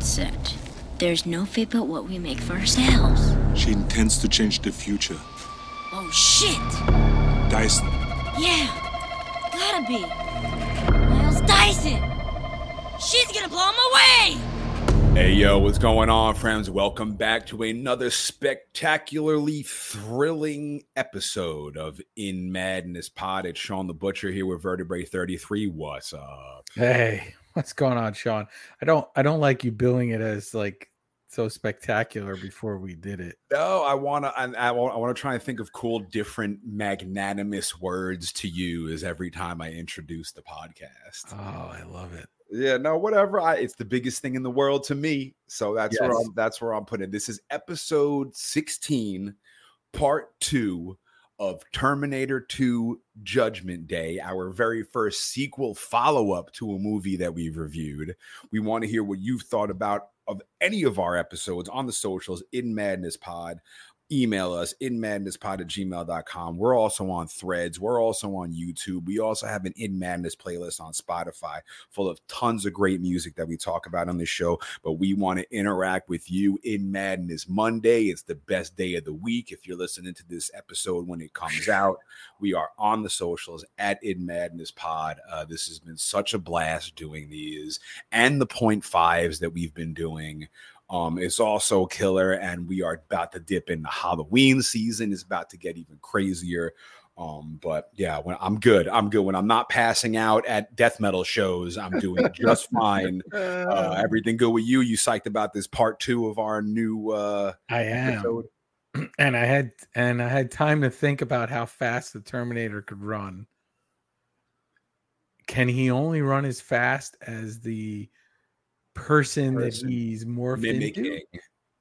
once said, there's no fate but what we make for ourselves. She intends to change the future. Oh, shit! Dyson. Yeah, gotta be. Miles Dyson! She's gonna blow him away! Hey yo, what's going on, friends? Welcome back to another spectacularly thrilling episode of In Madness Pod. It's Shawn the Butcher here with Vertebrae 33. What's up? Hey, what's going on, Shawn? I don't I don't like you billing it as like so spectacular before we did it. No, I want to. I, I want to try and think of cool, different, magnanimous words to use every time I introduce the podcast. Oh, I love it. Yeah, no, whatever. I, it's the biggest thing in the world to me. So that's Yes. where I'm, that's where I'm putting. it. This is episode 16, part two of Terminator 2 Judgment Day, our very first sequel follow up to a movie that we've reviewed. We want to hear what you've thought about of any of our episodes on the socials in Madness Pod. Email us in madnesspod at gmail.com. We're also on threads. We're also on YouTube. We also have an In Madness playlist on Spotify full of tons of great music that we talk about on this show. But we want to interact with you in Madness Monday. It's the best day of the week. If you're listening to this episode when it comes out, we are on the socials at In Madness Pod. Uh, this has been such a blast doing these and the point fives that we've been doing. Um, it's also killer, and we are about to dip in the Halloween season. It's about to get even crazier. Um, but yeah, when I'm good, I'm good. When I'm not passing out at death metal shows, I'm doing just fine. Uh, everything good with you? You psyched about this part two of our new uh I am. episode? And I had and I had time to think about how fast the Terminator could run. Can he only run as fast as the person, Person that he's morphed into? mimicking.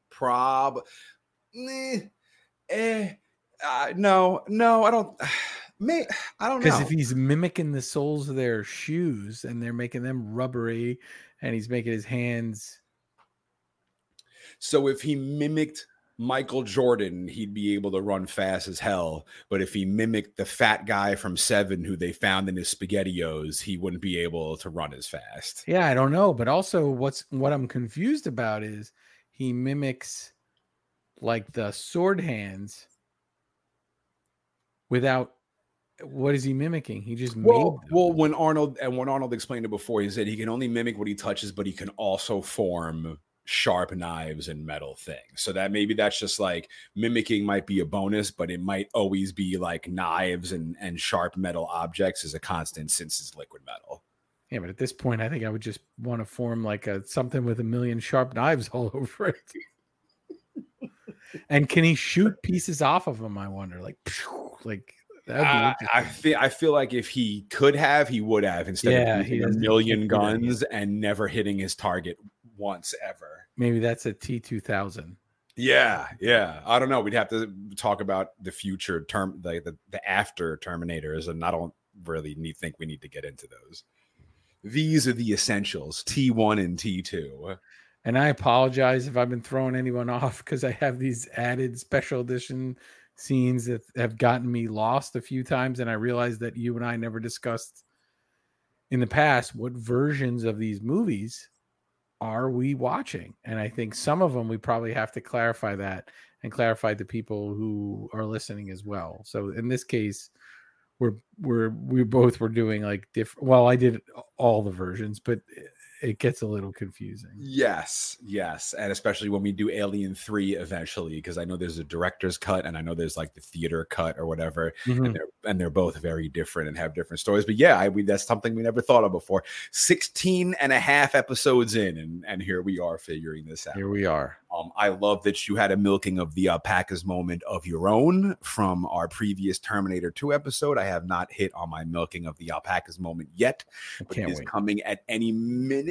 Prob, eh, eh, uh, no, no, I don't. May I don't know. Because if he's mimicking the soles of their shoes and they're making them rubbery and he's making his hands So if he mimicked Michael Jordan, he'd be able to run fast as hell. But if he mimicked the fat guy from Seven who they found in his spaghettios, he wouldn't be able to run as fast. Yeah, I don't know, but also what's what I'm confused about is he mimics like the sword hands without what is he mimicking? He just Well, well, when Arnold and when Arnold explained it before, he said he can only mimic what he touches, but he can also form sharp knives and metal things. So that maybe that's just like mimicking might be a bonus, but it might always be like knives and and sharp metal objects is a constant since it's liquid metal. yeah, but at this point, I think I would just want to form like a something with a million sharp knives all over it. and can he shoot pieces off of them? I wonder, like, like that'd I, I feel I feel like if he could have, he would have instead Yeah, of he a million can't do that yet. guns and never hitting his target once ever. maybe that's a T two thousand. Yeah, yeah. I don't know. We'd have to talk about the future term, like the, the after Terminators, and I don't really need think we need to get into those. These are the essentials: T one and T two. And I apologize if I've been throwing anyone off because I have these added special edition scenes that have gotten me lost a few times. And I realized that you and I never discussed in the past what versions of these movies are we watching. And I think some of them we probably have to clarify that and clarify the people who are listening as well. So in this case, we're we're we both were doing like different well i did all the versions but eh, it- gets a little confusing Yes, yes, and especially when we do Alien three eventually, because I know there's a director's cut and I know there's like the theater cut or whatever, Mhm. and they're and they're both very different and have different stories. But yeah, I we, that's something we never thought of before. 16 and a half episodes in, and and here we are figuring this out. here we are Um, I love that you had a milking of the alpacas moment of your own from our previous Terminator 2 episode. I have not hit on my milking of the alpacas moment yet, but it is wait coming at any minute.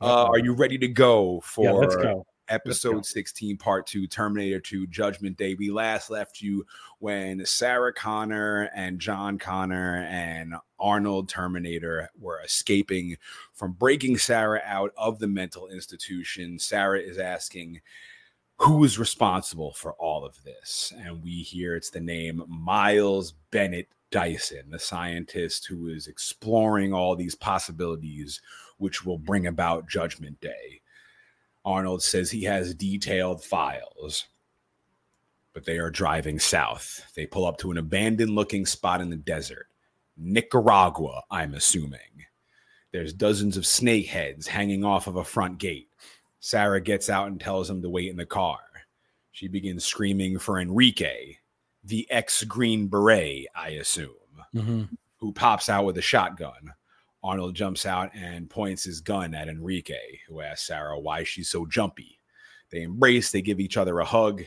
Uh, are you ready to go for yeah let's go episode go. 16, part two, Terminator 2, Judgment Day. We last left you when Sarah Connor and John Connor and Arnold Terminator were escaping from breaking Sarah out of the mental institution. Sarah is asking, who is responsible for all of this? And we hear it's the name Miles Bennett Dyson, the scientist who is exploring all these possibilities which will bring about Judgment Day. Arnold says he has detailed files, but they are driving south. They pull up to an abandoned looking spot in the desert. Nicaragua, I'm assuming. There's dozens of snake heads hanging off of a front gate. Sarah gets out and tells him to wait in the car. She begins screaming for Enrique, the ex Green Beret, I assume, Mm-hmm. who pops out with a shotgun. Arnold jumps out and points his gun at Enrique, who asks Sarah why she's so jumpy. They embrace, they give each other a hug.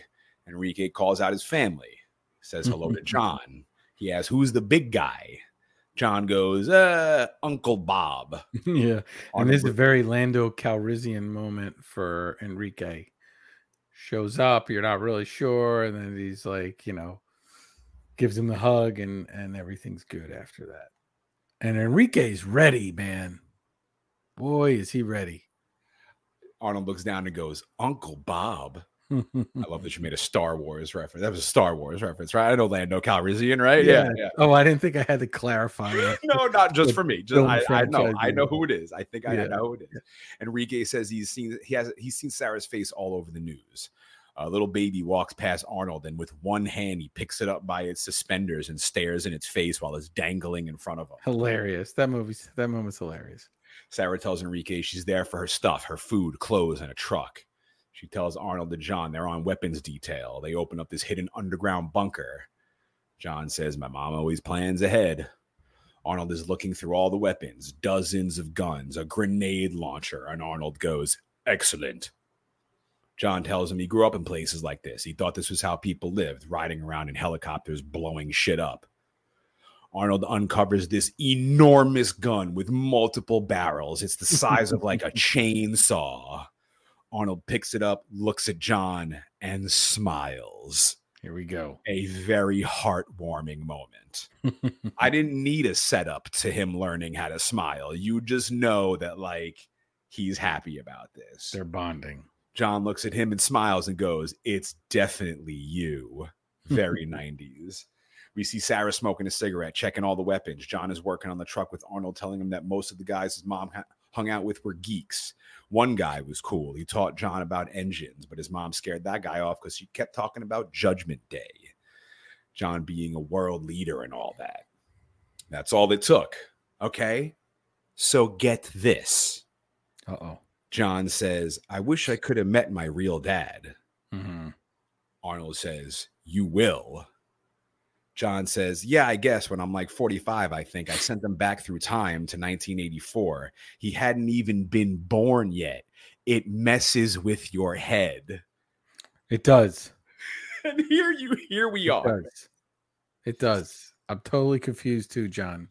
Enrique calls out his family, says hello to John. He asks, Who's the big guy? John goes, uh, Uncle Bob. yeah. And this is a very Lando Calrissian moment for Enrique. Shows up, you're not really sure, and then he's like, you know, gives him the hug, and and everything's good after that. And Enrique's ready, man. Boy, is he ready. Arnold looks down and goes, Uncle Bob. I love that you made a Star Wars reference. That was a Star Wars reference, right? I know Lando Calrissian, right? Yeah, yeah. Oh, I didn't think I had to clarify that. no, not just for me. Just I, I know, I know who it is. I think I Yeah. know who it is. Enrique says he's seen he has he's seen Sarah's face all over the news. A little baby walks past Arnold, and with one hand he picks it up by its suspenders and stares in its face while it's dangling in front of him. Hilarious. That movie's that moment's hilarious. Sarah tells Enrique she's there for her stuff, her food, clothes, and a truck. She tells Arnold and John they're on weapons detail. They open up this hidden underground bunker. John says, My mom always plans ahead. Arnold is looking through all the weapons, dozens of guns, a grenade launcher, and Arnold goes, Excellent. John tells him he grew up in places like this. He thought this was how people lived, riding around in helicopters, blowing shit up. Arnold uncovers this enormous gun with multiple barrels. It's the size of like a chainsaw. Arnold picks it up, looks at John, and smiles. Here we go. A very heartwarming moment. I didn't need a setup to him learning how to smile. You just know that, like, he's happy about this. They're bonding. John looks at him and smiles and goes, It's definitely you. Very 90s. We see Sarah smoking a cigarette, checking all the weapons. John is working on the truck with Arnold, telling him that most of the guys his mom ha- hung out with were geeks. One guy was cool. He taught John about engines, but his mom scared that guy off because she kept talking about Judgment Day. John being a world leader and all that. That's all it took. Okay. So get this. Uh oh. John says, I wish I could have met my real dad. hmm Arnold says, You will. John says, Yeah, I guess when I'm like 45, I think I sent him back through time to 1984. He hadn't even been born yet. It messes with your head. It does. And here you here we It are. does. It does. I'm totally confused too, John.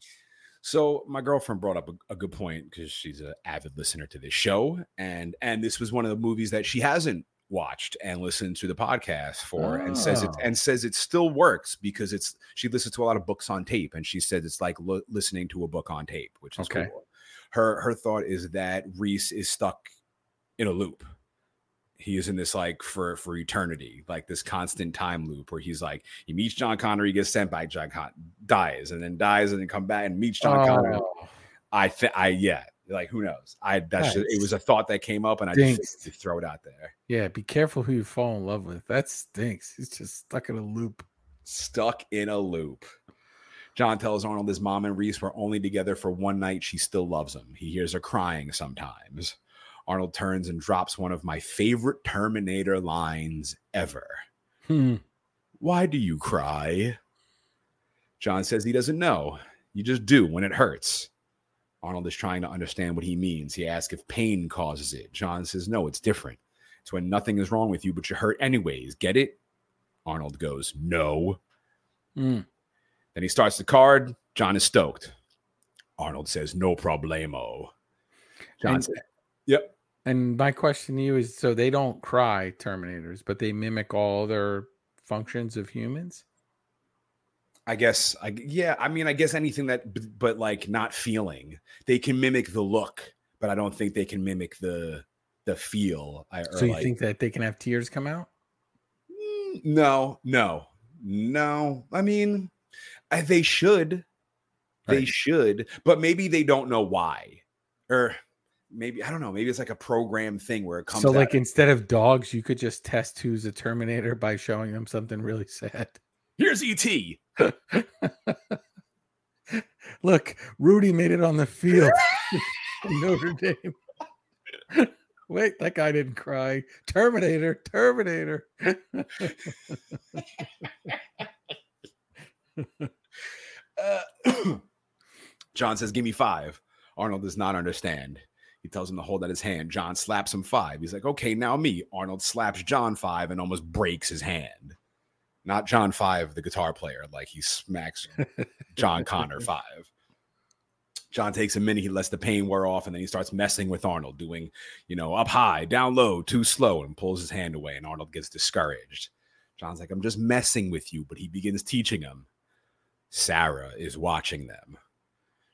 So my girlfriend brought up a, a good point because she's an avid listener to this show, and and this was one of the movies that she hasn't watched and listened to the podcast for, and says it Oh. and says it still works because it's she listens to a lot of books on tape, and she said it's like lo- listening to a book on tape, which is Okay. cool. Her her thought is that Reese is stuck in a loop. He is in this like for for eternity, like this constant time loop where he's like he meets John Connor, he gets sent by John Connor, dies, and then dies, and then come back and meets John Connor. Oh, I think I yeah, like who knows? I that's just, it was a thought that came up, and I just stinks. figured to throw it out there. yeah, be careful who you fall in love with. That stinks. He's just stuck in a loop. Stuck in a loop. John tells Arnold his mom and Reese were only together for one night. She still loves him. He hears her crying sometimes. Arnold turns and drops one of my favorite Terminator lines ever. Hmm. Why do you cry? John says he doesn't know. You just do when it hurts. Arnold is trying to understand what he means. He asks if pain causes it. John says, no, it's different. It's when nothing is wrong with you, but you're hurt anyways. Get it? Arnold goes, no. Hmm. Then he starts the card. John is stoked. Arnold says, no problemo. John And- says, yep. And my question to you is: so they don't cry, Terminators, but they mimic all their functions of humans. I guess, I yeah. I mean, I guess anything that, b- but like not feeling. They can mimic the look, but I don't think they can mimic the the feel. I So you like, think that they can have tears come out? Mm, no, no, no. I mean, I, they should, they should, but maybe they don't know why, or maybe I don't know. Maybe it's like a program thing where it comes. So, like, instead of dogs, you could just test who's a Terminator by showing them something really sad. here's ET. Look, Rudy made it on the field. Notre Dame. Wait, that guy didn't cry. Terminator, Terminator. Uh, John says, "Give me five. Arnold does not understand. He tells him to hold out his hand. John slaps him five. He's like, "Okay, now me." Arnold slaps John five and almost breaks his hand. Not John five, the guitar player. Like he smacks John Connor five. John takes a minute. He lets the pain wear off, and then he starts messing with Arnold, doing, you know, up high, down low, too slow, and pulls his hand away. And Arnold gets discouraged. John's like, "I'm just messing with you," but he begins teaching him. Sarah is watching them.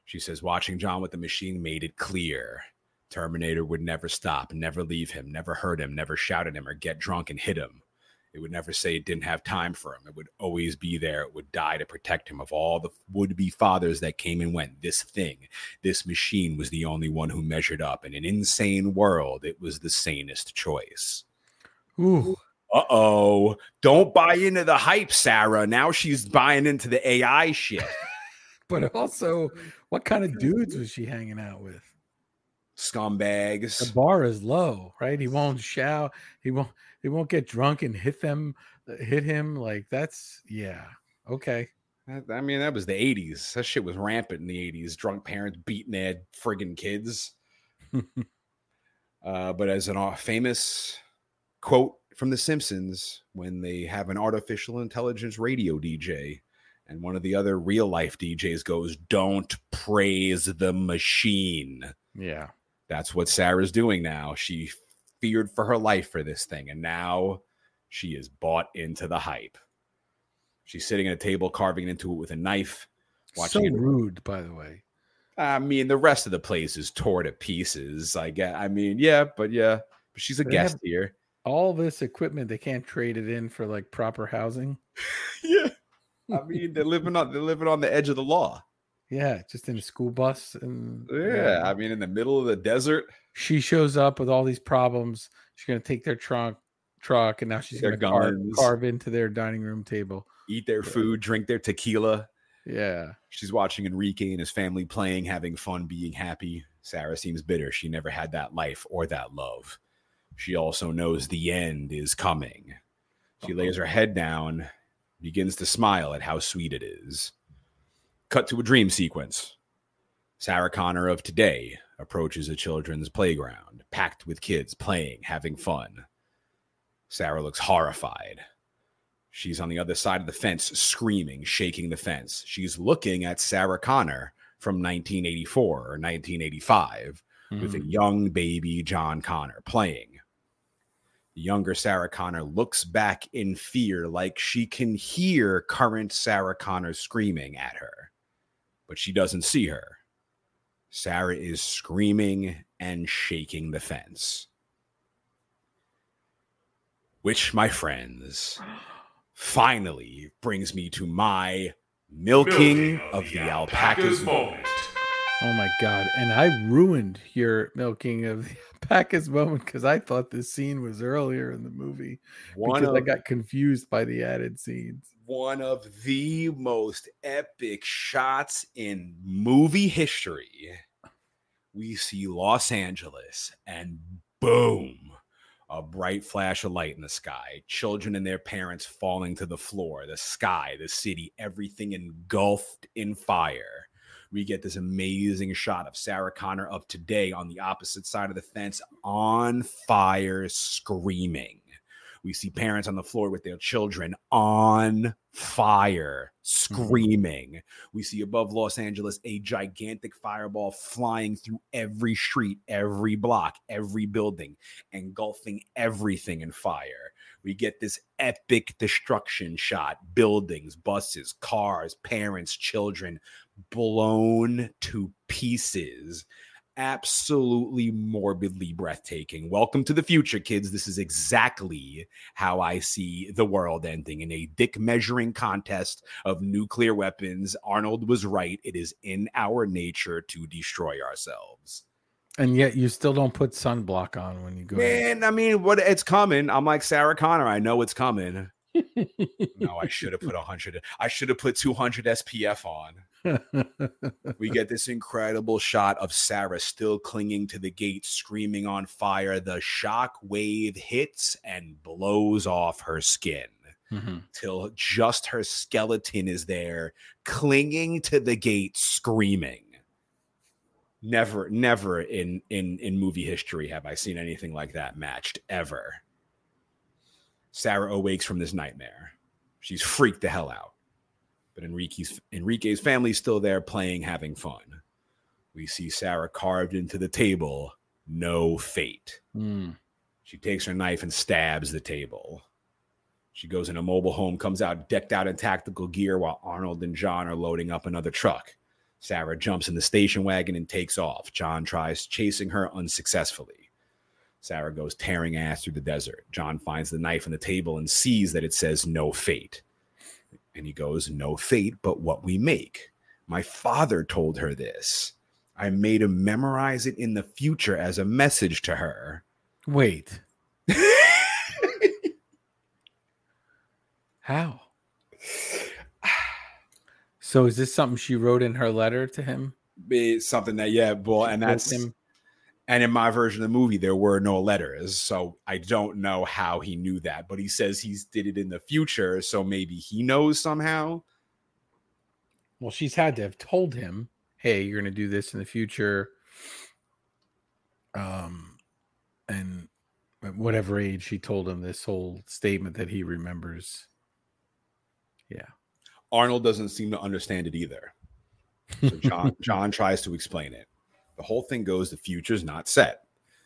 She says, watching John with the machine made it clear. Terminator would never stop, never leave him, never hurt him, never shout at him or get drunk and hit him. It would never say it didn't have time for him. It would always be there. It would die to protect him of all the would be fathers that came and went. This thing, this machine was the only one who measured up. In an insane world, it was the sanest choice. Ooh, Uh oh. Don't buy into the hype, Sarah. Now she's buying into the AI shit. but also, what kind of dudes was she hanging out with? The bar is low, right? He won't shout. He won't. He won't get drunk and hit them. Hit him like that's yeah. Okay. I mean, that was the 80s. That shit was rampant in the 80s. Drunk parents beating their friggin' kids. uh, but as an uh, famous quote from The Simpsons, when they have an artificial intelligence radio DJ, and one of the other real life DJs goes, Don't praise the machine. Yeah. That's what Sarah's doing now. She feared for her life for this thing, and now she is bought into the hype. She's sitting at a table, carving into it with a knife. so Watching it. rude, by the way. I mean, the rest of the place is tore to pieces. I get. I mean, yeah, but yeah, but she's a They guest here. All this equipment, they can't trade it in for like proper housing. yeah, I mean, they're living on they're living on the edge of the law. Yeah, just in a school bus and Yeah, I mean, in the middle of the desert. she shows up with all these problems. She's gonna take their trunk truck and now she's Their gonna carve, carve into their dining room table. Eat their food, drink their tequila. Yeah. She's watching Enrique and his family playing, having fun, being happy. Sarah seems bitter. She never had that life or that love. She also knows the end is coming. She lays uh-huh. her head down, begins to smile at how sweet it is. Cut to a dream sequence. Sarah Connor of today approaches a children's playground, packed with kids playing, having fun. Sarah looks horrified. She's on the other side of the fence, screaming, shaking the fence. She's looking at Sarah Connor from 1984 or 1985 with a Mhm. young baby John Connor playing. The younger Sarah Connor looks back in fear, like she can hear current Sarah Connor screaming at her, but she doesn't see her. Sarah is screaming and shaking the fence. Which, my friends, finally brings me to my milking, of the alpacas moment. Oh my god! And I ruined your milking of the alpacas moment because I thought this scene was earlier in the movie One because I got confused by the added scenes. One of the most epic shots in movie history. We see Los Angeles, and boom, a bright flash of light in the sky. Children and their parents falling to the floor, the sky, the city, everything engulfed in fire. We get this amazing shot of Sarah Connor of today on the opposite side of the fence on fire, screaming. We see parents on the floor with their children on fire, mm-hmm. screaming. We see above Los Angeles a gigantic fireball flying through every street, every block, every building, engulfing everything in fire. We get this epic destruction shot buildings, buses, cars, parents, children blown to pieces absolutely morbidly breathtaking. Welcome to the future, kids. This is exactly how I see the world ending in a dick measuring contest of nuclear weapons. Arnold was right. It is in our nature to destroy ourselves. And yet you still don't put sunblock on when you go. Man, I mean, what it's coming. I'm like Sarah Connor. I know it's coming. no, I should have put 100. I should have put 200 SPF on. We get this incredible shot of Sarah still clinging to the gate, screaming on fire. The shock wave hits and blows off her skin Mhm. till just her skeleton is there, clinging to the gate, screaming. Never, never in in in movie history have I seen anything like that matched ever. Sarah awakes from this nightmare. She's freaked the hell out. But Enrique's Enrique's family's still there playing, having fun. We see Sarah carved into the table, no fate. Mm. She takes her knife and stabs the table. She goes in a mobile home, comes out decked out in tactical gear while Arnold and John are loading up another truck. Sarah jumps in the station wagon and takes off. John tries chasing her unsuccessfully. Sarah goes tearing ass through the desert. John finds the knife on the table and sees that it says no fate. And he goes, No fate, but what we make. My father told her this. I made him memorize it in the future as a message to her. Wait, how? So is this something she wrote in her letter to him? It's something that, yeah, well, and that's him? And in my version of the movie, there were no letters, so I don't know how he knew that. But he says he's did it in the future, so maybe he knows somehow. Well, she's had to have told him, "Hey, you're going to do this in the future." Um, and at whatever age she told him this whole statement that he remembers. Yeah. Arnold doesn't seem to understand it either. So John John tries to explain it. The whole thing goes the future's not set.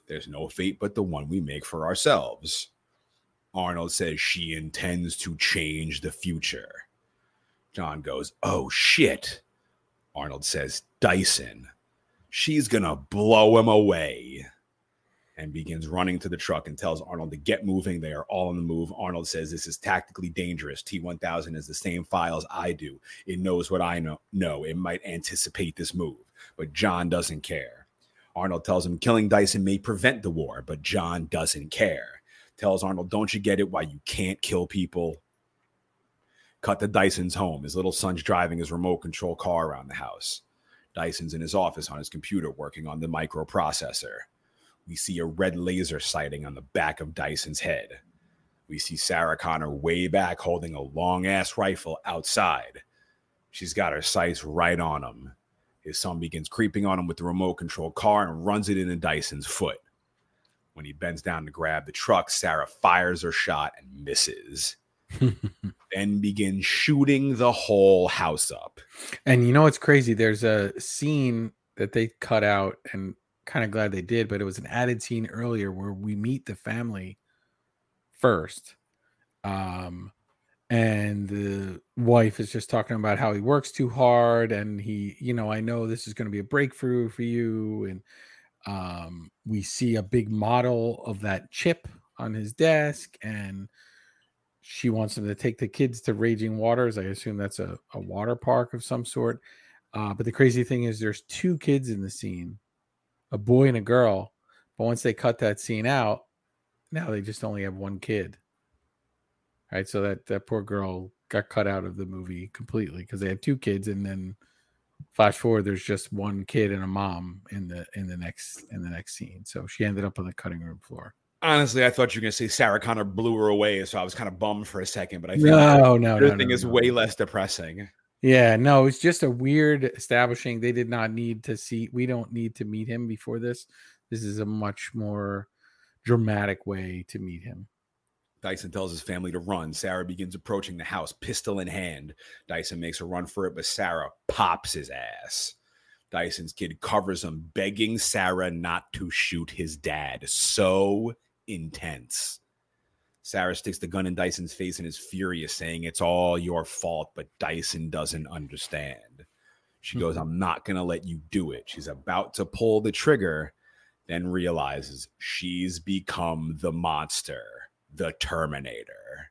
There's no fate but the one we make for ourselves. Arnold says she intends to change the future. John goes, "Oh shit." Arnold says, "Dyson. She's going to blow him away." And begins running to the truck and tells Arnold to get moving. They are all on the move. Arnold says this is tactically dangerous. T1000 is the same files I do. It knows what I know. No, it might anticipate this move, but John doesn't care. Arnold tells him killing Dyson may prevent the war, but John doesn't care. Tells Arnold, Don't you get it why you can't kill people? Cut to Dyson's home. His little son's driving his remote control car around the house. Dyson's in his office on his computer working on the microprocessor. We see a red laser sighting on the back of Dyson's head. We see Sarah Connor way back holding a long ass rifle outside. She's got her sights right on him. His son begins creeping on him with the remote control car and runs it into Dyson's foot. When he bends down to grab the truck, Sarah fires her shot and misses. then begins shooting the whole house up. And you know what's crazy? There's a scene that they cut out, and kind of glad they did, but it was an added scene earlier where we meet the family first. Um, and the wife is just talking about how he works too hard, and he, you know, I know this is going to be a breakthrough for you. And um, we see a big model of that chip on his desk, and she wants him to take the kids to Raging Waters. I assume that's a, a water park of some sort. Uh, but the crazy thing is, there's two kids in the scene, a boy and a girl. But once they cut that scene out, now they just only have one kid. Right, so that that poor girl got cut out of the movie completely because they had two kids, and then flash forward, there's just one kid and a mom in the in the next in the next scene. So she ended up on the cutting room floor. Honestly, I thought you were going to say Sarah Connor blew her away, so I was kind of bummed for a second. But I think No, no, no, everything no, is no. way less depressing. Yeah, no, it's just a weird establishing. They did not need to see. We don't need to meet him before this. This is a much more dramatic way to meet him. Dyson tells his family to run. Sarah begins approaching the house, pistol in hand. Dyson makes a run for it, but Sarah pops his ass. Dyson's kid covers him, begging Sarah not to shoot his dad. So intense. Sarah sticks the gun in Dyson's face and is furious, saying it's all your fault, but Dyson doesn't understand. She goes, mm-hmm. I'm not going to let you do it. She's about to pull the trigger, then realizes she's become the monster, the Terminator.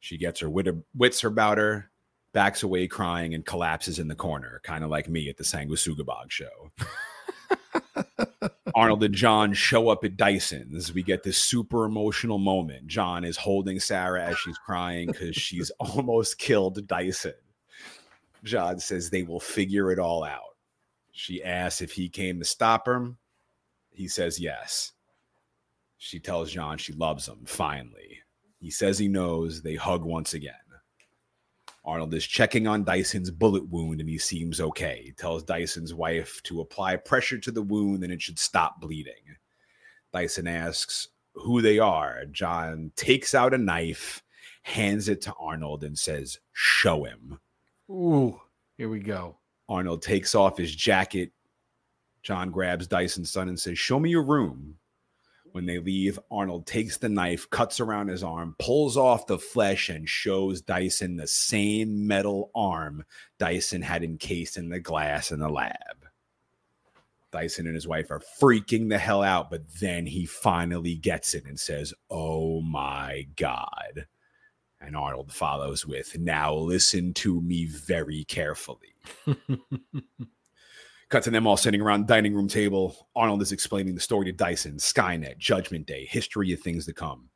She gets her wit- wits about her, backs away crying, and collapses in the corner, kind of like me at the Sanguisugabogg show. Arnold and John show up at Dyson's. We get this super emotional moment. John is holding Sarah as she's crying because she's almost killed Dyson. John says they will figure it all out. She asks if he came to stop him. He says yes. She tells John she loves him, finally. He says he knows. They hug once again. Arnold is checking on Dyson's bullet wound and he seems okay. He tells Dyson's wife to apply pressure to the wound and it should stop bleeding. Dyson asks who they are. John takes out a knife, hands it to Arnold, and says, Show him. Ooh, here we go. Arnold takes off his jacket. John grabs Dyson's son and says, Show me your room. When they leave, Arnold takes the knife, cuts around his arm, pulls off the flesh, and shows Dyson the same metal arm Dyson had encased in the glass in the lab. Dyson and his wife are freaking the hell out, but then he finally gets it and says, Oh my God. And Arnold follows with, Now listen to me very carefully. Cut to them all sitting around the dining room table. Arnold is explaining the story to Dyson, Skynet, Judgment Day, history of things to come.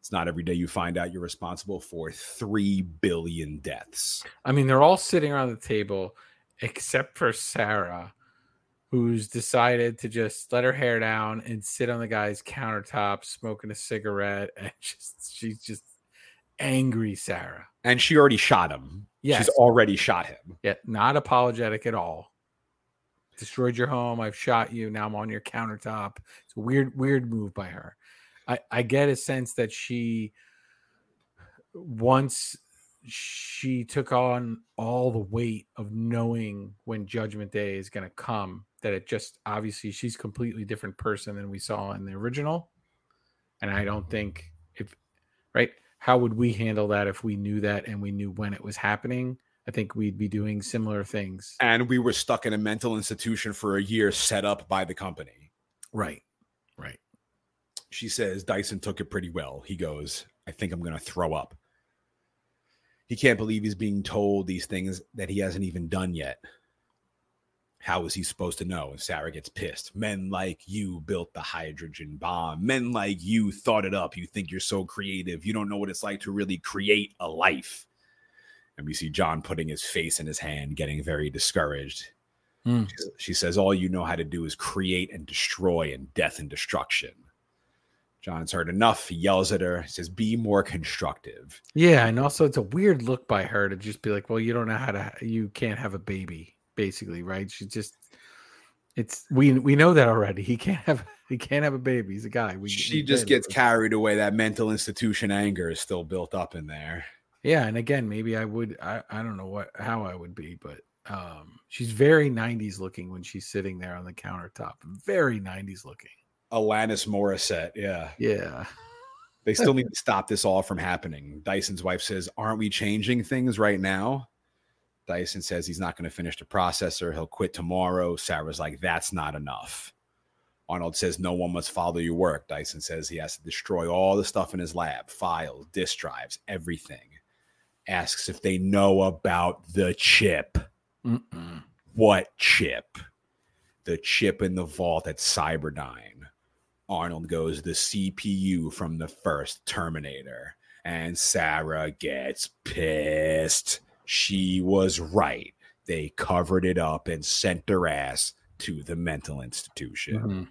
It's not every day you find out you're responsible for 3 billion deaths. I mean, they're all sitting around the table except for Sarah, who's decided to just let her hair down and sit on the guy's countertop smoking a cigarette. And just she's just angry, Sarah. And she already shot him. Yes. She's already shot him. Yeah, not apologetic at all. Destroyed your home. I've shot you. Now I'm on your countertop. It's a weird, weird move by her. I, I get a sense that she once she took on all the weight of knowing when judgment day is going to come that it just obviously she's completely different person than we saw in the original and i don't think if right how would we handle that if we knew that and we knew when it was happening i think we'd be doing similar things And we were stuck in a mental institution for a year set up by the company. right right She says Dyson took it pretty well. He goes, I think I'm going to throw up. He can't believe he's being told these things that he hasn't even done yet. How is he supposed to know? And Sarah gets pissed. Men like you built the hydrogen bomb. Men like you thought it up. You think you're so creative. You don't know what it's like to really create a life. And we see John putting his face in his hand, getting very discouraged. Hmm. She, she says, All you know how to do is create and destroy and death and destruction. John's heard enough. He yells at her, He says, Be more constructive. yeah and also it's a weird look by her to just be like well you don't know how to you can't have a baby basically right she just it's we we know that already he can't have he can't have a baby he's a guy we, she we just gets carried away. That mental institution anger is still built up in there. Yeah, and again, maybe I would I, I don't know what how I would be, but um she's very 90s looking when she's sitting there on the countertop. Very 90s looking. Alanis Morissette. Yeah. Yeah. They still need to stop this all from happening. Dyson's wife says, Aren't we changing things right now? Dyson says he's not going to finish the processor. He'll quit tomorrow. Sarah's like, That's not enough. Arnold says, No one must follow your work. Dyson says he has to destroy all the stuff in his lab files, disk drives, everything. Asks if they know about the chip. Mm-mm. What chip? The chip in the vault at Cyberdyne. Arnold goes, the CPU from the first Terminator. And Sarah gets pissed. She was right. They covered it up and sent her ass to the mental institution. Mhm.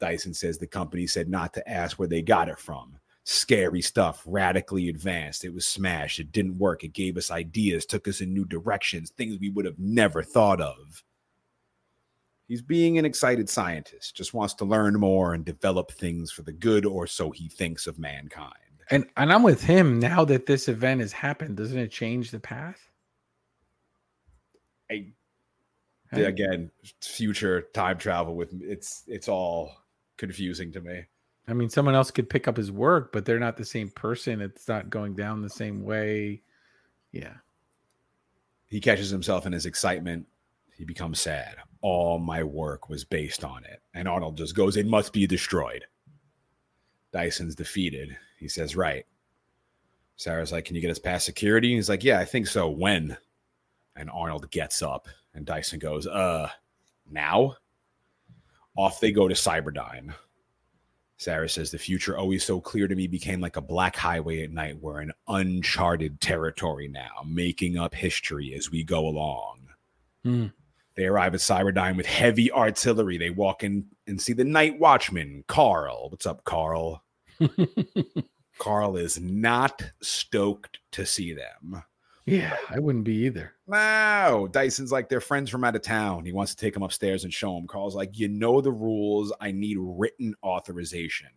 Dyson says the company said not to ask where they got it from. Scary stuff, radically advanced. It was smashed. It didn't work. It gave us ideas, took us in new directions, things we would have never thought of. He's being an excited scientist, just wants to learn more and develop things for the good, or so he thinks of mankind. And and I'm with him now that this event has happened. Doesn't it change the path? I, again, future time travel with it's it's all confusing to me. I mean, someone else could pick up his work, but they're not the same person. It's not going down the same way. Yeah. He catches himself in his excitement. He becomes sad. All my work was based on it. And Arnold just goes, It must be destroyed. Dyson's defeated. He says, Right. Sarah's like, Can you get us past security? He's like, Yeah, I think so. When? And Arnold gets up and Dyson goes, Uh, now? Off they go to Cyberdyne. Sarah says the future always so clear to me became like a black highway at night. We're in uncharted territory now, making up history as we go along. Hmm. They arrive at Cyberdyne with heavy artillery. They walk in and see the night watchman, Carl. What's up, Carl? Carl is not stoked to see them. Yeah, I wouldn't be either. No, Dyson's like they're friends from out of town. He wants to take them upstairs and show them. Carl's like, you know the rules. I need written authorization.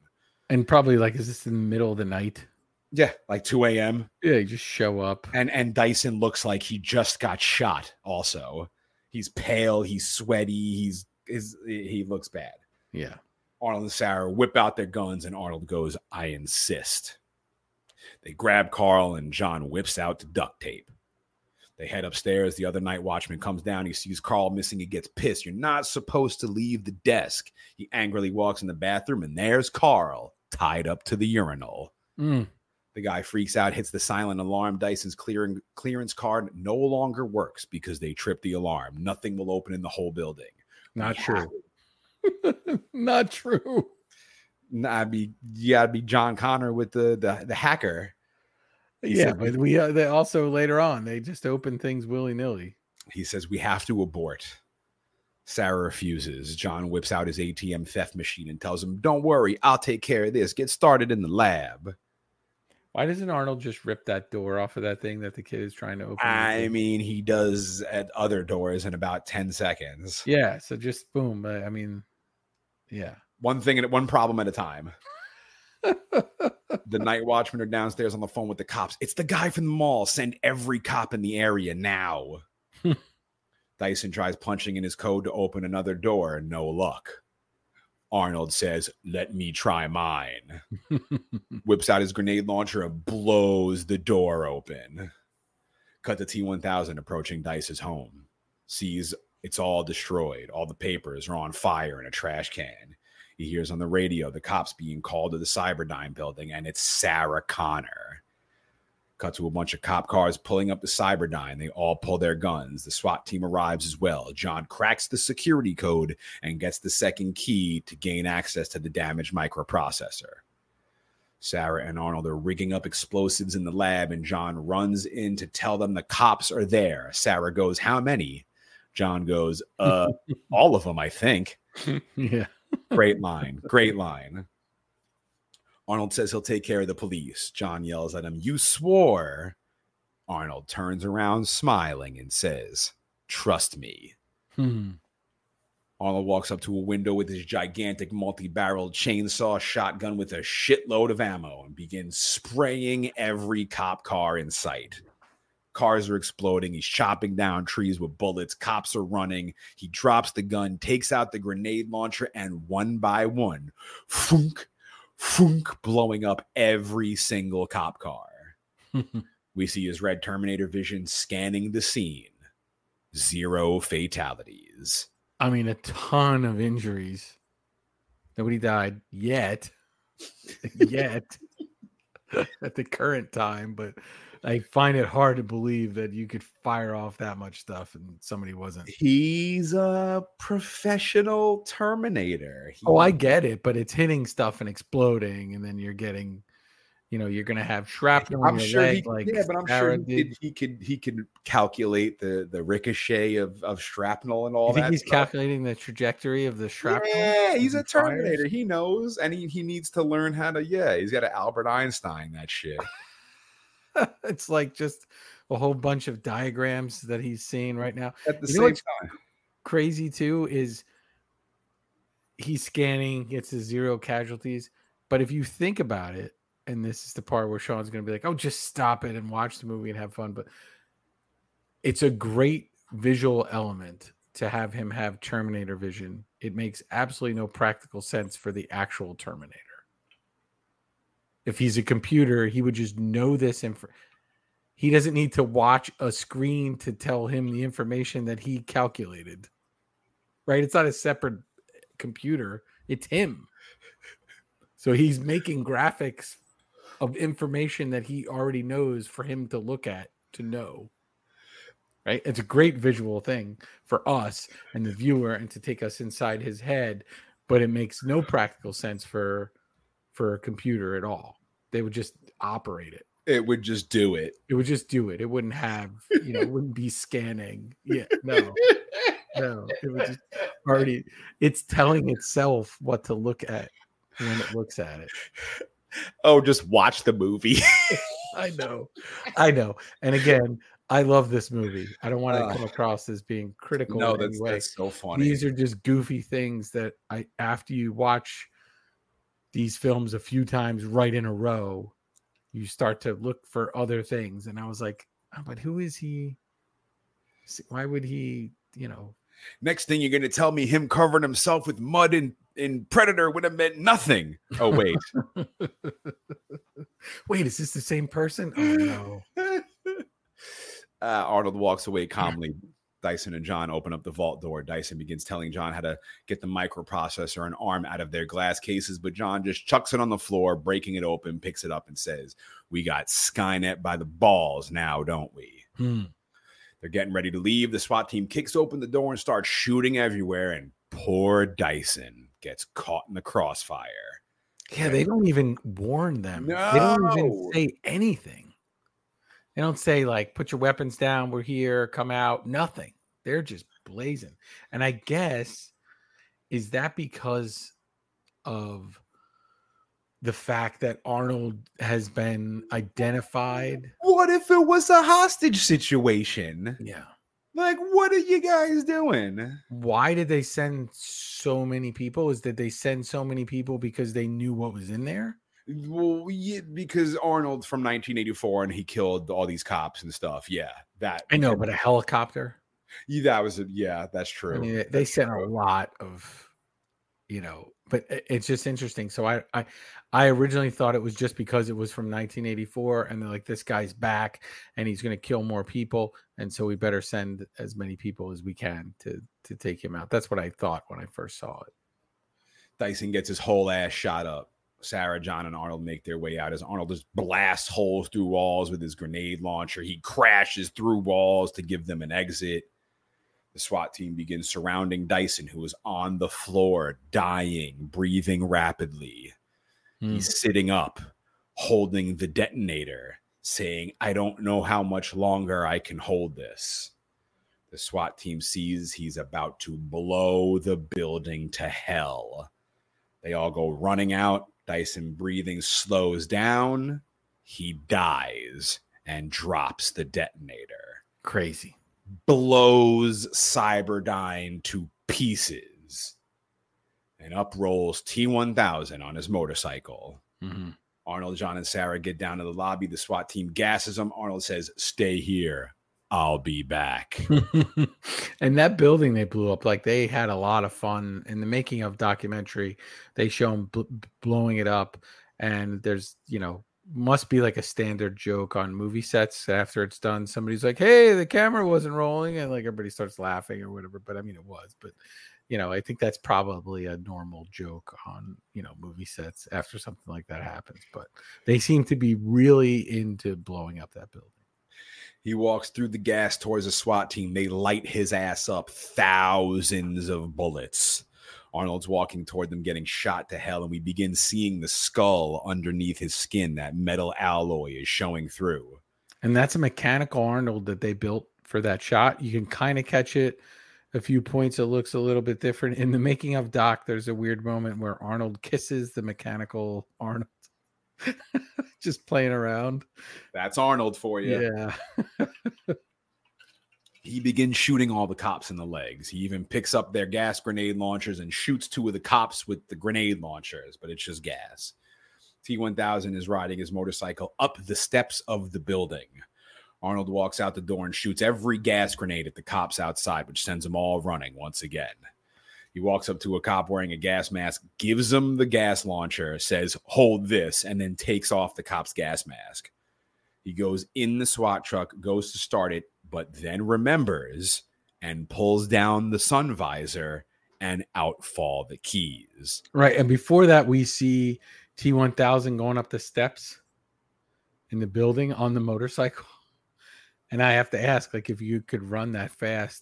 And probably like, is this in the middle of the night? Yeah, like 2 a.m. Yeah, you just show up. And and Dyson looks like he just got shot. Also, he's pale. He's sweaty. He's is he looks bad. Yeah. Arnold and Sarah whip out their guns, and Arnold goes, I insist. They grab Carl, and John whips out duct tape. They head upstairs. The other night watchman comes down. He sees Carl missing. He gets pissed. You're not supposed to leave the desk. He angrily walks in the bathroom, and there's Carl tied up to the urinal. Mm. The guy freaks out, hits the silent alarm. Dyson's clearing, clearance card no longer works because they tripped the alarm. Nothing will open in the whole building. Not We true. Not true. Nah, be you gotta be John Connor with the the, the hacker. He Yeah, said- but we uh, they also later on they just open things willy nilly. He says we have to abort. Sarah refuses. John whips out his ATM theft machine and tells him, "Don't worry, I'll take care of this. Get started in the lab." Why doesn't Arnold just rip that door off of that thing that the kid is trying to open? I mean, he does at other doors in about ten seconds. yeah. So just boom. uh, I mean, yeah. One thing at one problem at a time. the night watchmen are downstairs on the phone with the cops. It's the guy from the mall. Send every cop in the area now. Dyson tries punching in his code to open another door. No luck. Arnold says, Let me try mine. Whips out his grenade launcher and blows the door open. Cut to T 1000 approaching Dyson's home. Sees it's all destroyed. All the papers are on fire in a trash can. He hears on the radio the cops being called to the Cyberdyne building, and it's Sarah Connor. Cut to a bunch of cop cars pulling up the Cyberdyne. They all pull their guns. The SWAT team arrives as well. John cracks the security code and gets the second key to gain access to the damaged microprocessor. Sarah and Arnold are rigging up explosives in the lab, and John runs in to tell them the cops are there. Sarah goes, How many? John goes, Uh, all of them, I think. yeah. Great line. Great line. Arnold says he'll take care of the police. John yells at him, You swore. Arnold turns around smiling and says, Trust me. Hmm. Arnold walks up to a window with his gigantic multi barreled chainsaw shotgun with a shitload of ammo and begins spraying every cop car in sight. Cars are exploding. He's chopping down trees with bullets. Cops are running. He drops the gun, takes out the grenade launcher, and one by one, funk, funk, blowing up every single cop car. we see his red Terminator vision scanning the scene. Zero fatalities. I mean, a ton of injuries. Nobody died yet. yet. At the current time, but I find it hard to believe that you could fire off that much stuff and somebody wasn't. He's a professional Terminator. He- Oh, I get it, but it's hitting stuff and exploding, and then you're getting, you know, you're gonna have shrapnel. I'm your sure leg, he, like yeah, but I'm Sarah sure he could, he could he could calculate the the ricochet of of shrapnel and all You think that. he's stuff. calculating the trajectory of the shrapnel? Yeah, he's a and fires? Terminator. He knows, and he, he needs to learn how to. Yeah, he's got an Albert Einstein that shit. it's like just a whole bunch of diagrams that he's seeing right now. At the You same time, Crazy too is he's scanning, gets to zero casualties. But if you think about it, and this is the part where Shawn's going to be like, "Oh, just stop it and watch the movie and have fun," but it's a great visual element to have him have Terminator vision. It makes absolutely no practical sense for the actual Terminator. If he's a computer, he would just know this info. He doesn't need to watch a screen to tell him the information that he calculated. Right? It's not a separate computer, it's him. So he's making graphics of information that he already knows for him to look at to know. right? It's a great visual thing for us and the viewer and to take us inside his head, but it makes no practical sense for for a computer at all. They would just operate it. It would just do it. It would just do it. It wouldn't have, you know, it wouldn't be scanning. Yeah, no. No, it would just already it's telling itself what to look at when it looks at it. Oh, just watch the movie. I know. I know. And again, I love this movie. I don't want to Uh, come across as being critical no, in any that's, way. that's so funny. These are just goofy things that I after you watch these films a few times right in a row, you start to look for other things. And I was like, "Oh, but who is he? Why would he, you know, Next thing you're gonna tell me him covering himself with mud in, in Predator would have meant nothing. Oh wait. wait, is this the same person? Oh no. uh, Arnold walks away calmly. Dyson and John open up the vault door. Dyson begins telling John how to get the microprocessor and arm out of their glass cases, but John just chucks it on the floor, breaking it open, picks it up, and says, We got Skynet by the balls now, don't we? Hmm. They're getting ready to leave. The SWAT team kicks open the door and starts shooting everywhere, and poor Dyson gets caught in the crossfire. Yeah, they don't even warn them. They don't even say anything. They don't say like put your weapons down, we're here, come out, nothing. They're just blazing. And I guess is that because of the fact that Arnold has been identified? What if it was a hostage situation? Yeah. Like, what are you guys doing? Why did they send so many people? Is that they send so many people because they knew what was in there? Well, yeah, because Arnold from 1984 and he killed all these cops and stuff. Yeah, that I know, but a helicopter. yeah, that was a, yeah, that's true. I mean, they- they sent a lot of, you know, but it's just interesting. So I, I, I originally thought it was just because it was from 1984, and they're like, this guy's back, and he's going to kill more people, and so we better send as many people as we can to to take him out. That's what I thought when I first saw it. Dyson gets his whole ass shot up. Sarah, John, and Arnold make their way out as Arnold just blasts holes through walls with his grenade launcher. He crashes through walls to give them an exit. The SWAT team begins surrounding Dyson, who is on the floor, dying, breathing rapidly. Hmm. He's sitting up, holding the detonator, saying, I don't know how much longer I can hold this. The SWAT team sees he's about to blow the building to hell. They all go running out. Dyson breathing slows down. He dies and drops the detonator. Crazy. Blows Cyberdyne to pieces. And up rolls T1000 on his motorcycle. Mhm. Arnold, John, and Sarah get down to the lobby. The SWAT team gasses him. Arnold says, Stay here. I'll be back. and that building they blew up, like they had a lot of fun in the making of documentary. They show them bl- blowing it up, and there's you know must be like a standard joke on movie sets after it's done. Somebody's like, "Hey, the camera wasn't rolling," and like everybody starts laughing or whatever. But I mean, it was. But you know, I think that's probably a normal joke on you know movie sets after something like that happens. But they seem to be really into blowing up that building. He walks through the gas towards the SWAT team. They light his ass up, thousands of bullets. Arnold's walking toward them, getting shot to hell, and we begin seeing the skull underneath his skin. That metal alloy is showing through. And that's a mechanical Arnold that they built for that shot. You can kind of catch it a few points. It looks a little bit different. In the making of Doc, there's a weird moment where Arnold kisses the mechanical Arnold. Just playing around. That's Arnold for you. Yeah. He begins shooting all the cops in the legs. He even picks up their gas grenade launchers and shoots two of the cops with the grenade launchers, but it's just gas. T1000 is riding his motorcycle up the steps of the building. Arnold walks out the door and shoots every gas grenade at the cops outside, which sends them all running once again. He walks up to a cop wearing a gas mask, gives him the gas launcher, says, Hold this, and then takes off the cop's gas mask. He goes in the SWAT truck, goes to start it, but then remembers and pulls down the sun visor, and out fall the keys. Right. And before that, we see T1000 going up the steps in the building on the motorcycle. And I have to ask, like, if you could run that fast.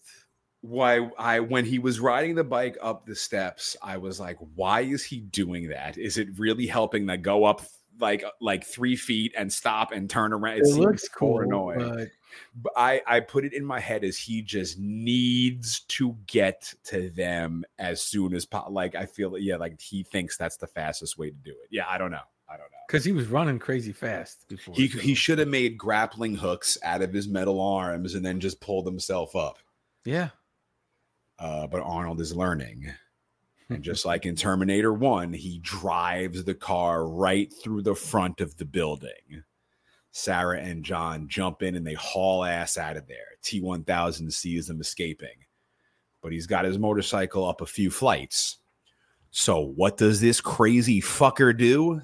Why I when he was riding the bike up the steps, I was like, why is he doing that? Is it really helping that go up like like three feet and stop and turn around? It, seems looks cool. annoying. but- But I I put it in my head as he just needs to get to them as soon as po- like I feel yeah like he thinks that's the fastest way to do it. Yeah, I don't know. I don't know. because he was running crazy fast before. He so- he should have made grappling hooks out of his metal arms and then just pulled himself up. yeah. Uh, but Arnold is learning. And just like in Terminator 1, he drives the car right through the front of the building. Sarah and John jump in and they haul ass out of there. T 1000 sees them escaping, but he's got his motorcycle up a few flights. So, what does this crazy fucker do?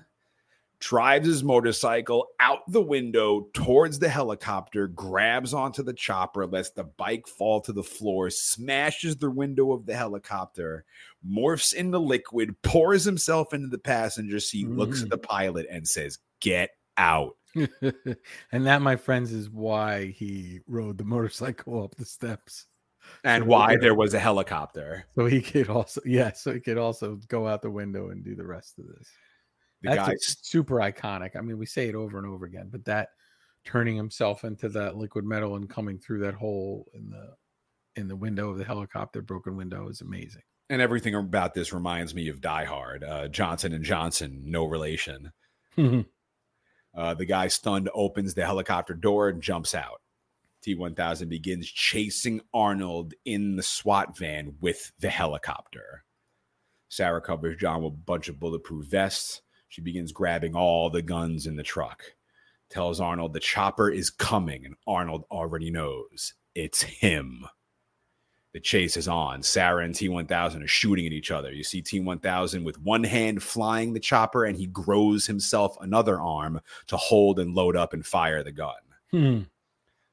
Drives his motorcycle out the window towards the helicopter, grabs onto the chopper, lets the bike fall to the floor, smashes the window of the helicopter, morphs into liquid, pours himself into the passenger seat, looks at mm. the pilot, and says, Get out. and that, my friends, is why he rode the motorcycle up the steps. And So why there was a helicopter. So he could also, yeah, so he could also go out the window and do the rest of this. The That's guy super iconic. I mean, we say it over and over again, but that turning himself into that liquid metal and coming through that hole in the in the window of the helicopter, broken window, is amazing. and everything about this reminds me of Die Hard. Uh, Johnson and Johnson, no relation. Uh, the guy stunned opens the helicopter door and jumps out. T1000 begins chasing Arnold in the SWAT van with the helicopter. Sarah covers John with a bunch of bulletproof vests. She begins grabbing all the guns in the truck. Tells Arnold the chopper is coming, and Arnold already knows it's him. The chase is on. Sarah and T1000 are shooting at each other. You see T1000 with one hand flying the chopper, and he grows himself another arm to hold and load up and fire the gun. Hmm.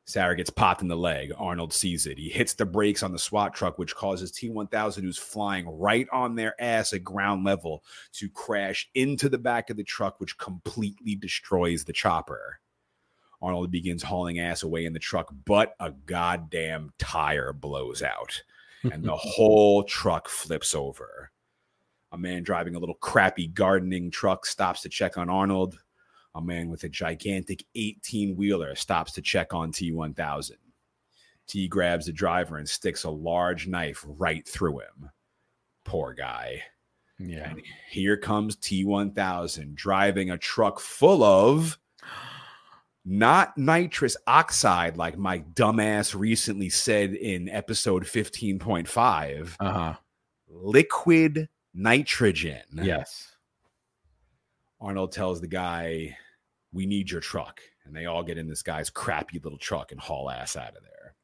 Sarah gets popped in the leg. Arnold sees it. He hits the brakes on the SWAT truck, which causes T1000, who's flying right on their ass at ground level, to crash into the back of the truck, which completely destroys the chopper. Arnold begins hauling ass away in the truck, but a goddamn tire blows out and the whole truck flips over. A man driving a little crappy gardening truck stops to check on Arnold. A man with a gigantic 18 wheeler stops to check on T1000. T grabs the driver and sticks a large knife right through him. Poor guy. yeah. And here comes T1000 driving a truck full of not nitrous oxide, like my dumbass recently said in episode 15.5, Uh huh. liquid nitrogen. Yes. Arnold tells the guy, We need your truck. And they all get in this guy's crappy little truck and haul ass out of there.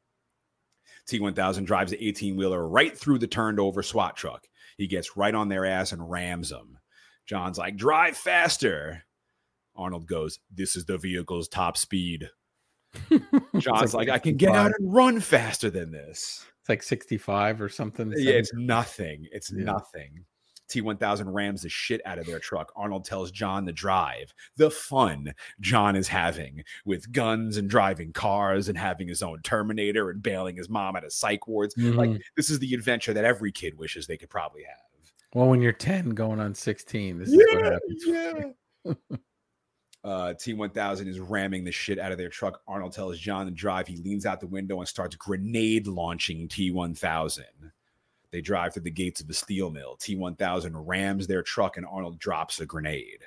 T1000 drives the 18 wheeler right through the turned over SWAT truck. He gets right on their ass and rams them. John's like, Drive faster. Arnold goes, This is the vehicle's top speed. John's like, I can get out and run faster than this. It's like 65 or something. Yeah, it's nothing. It's Yeah. nothing. T1000 rams the shit out of their truck. Arnold tells John to drive. The fun John is having with guns and driving cars and having his own Terminator and bailing his mom out of psych wards. Like, Mhm. this is the adventure that every kid wishes they could probably have. well, when you're 10 going on 16, this is what happens. yeah. uh, T1000 is ramming the shit out of their truck. Arnold tells John to drive. He leans out the window and starts grenade launching T1000. They drive through the gates of the steel mill. T1000 rams their truck and Arnold drops a grenade.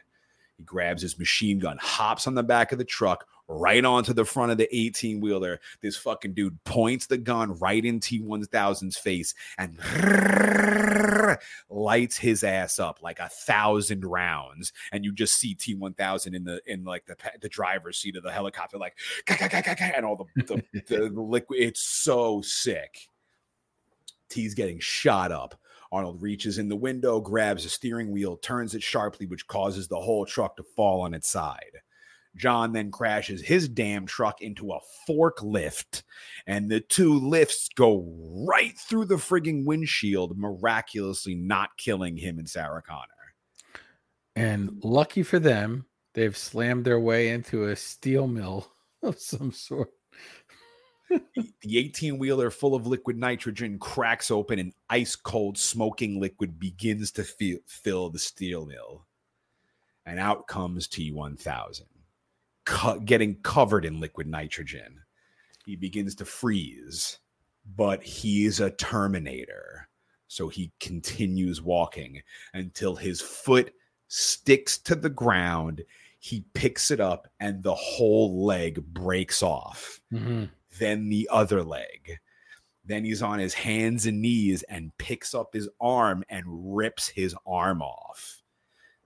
He grabs his machine gun, hops on the back of the truck, right onto the front of the 18 wheeler. This fucking dude points the gun right in T1000's face and lights his ass up like a thousand rounds. And you just see T1000 in the in like the the driver's seat of the helicopter, like and all the, the, the liquid. It's so sick. T's getting shot up. Arnold reaches in the window, grabs the steering wheel, turns it sharply, which causes the whole truck to fall on its side. John then crashes his damn truck into a forklift, and the two lifts go right through the frigging windshield, miraculously not killing him and Sarah Connor. And lucky for them, they've slammed their way into a steel mill of some sort. The 18 wheeler full of liquid nitrogen cracks open and ice cold smoking liquid begins to fi- fill the steel mill. And out comes T1000, cu- getting covered in liquid nitrogen. He begins to freeze, but he's a Terminator. So he continues walking until his foot sticks to the ground. He picks it up and the whole leg breaks off Mhm. Then the other leg. Then he's on his hands and knees and picks up his arm and rips his arm off.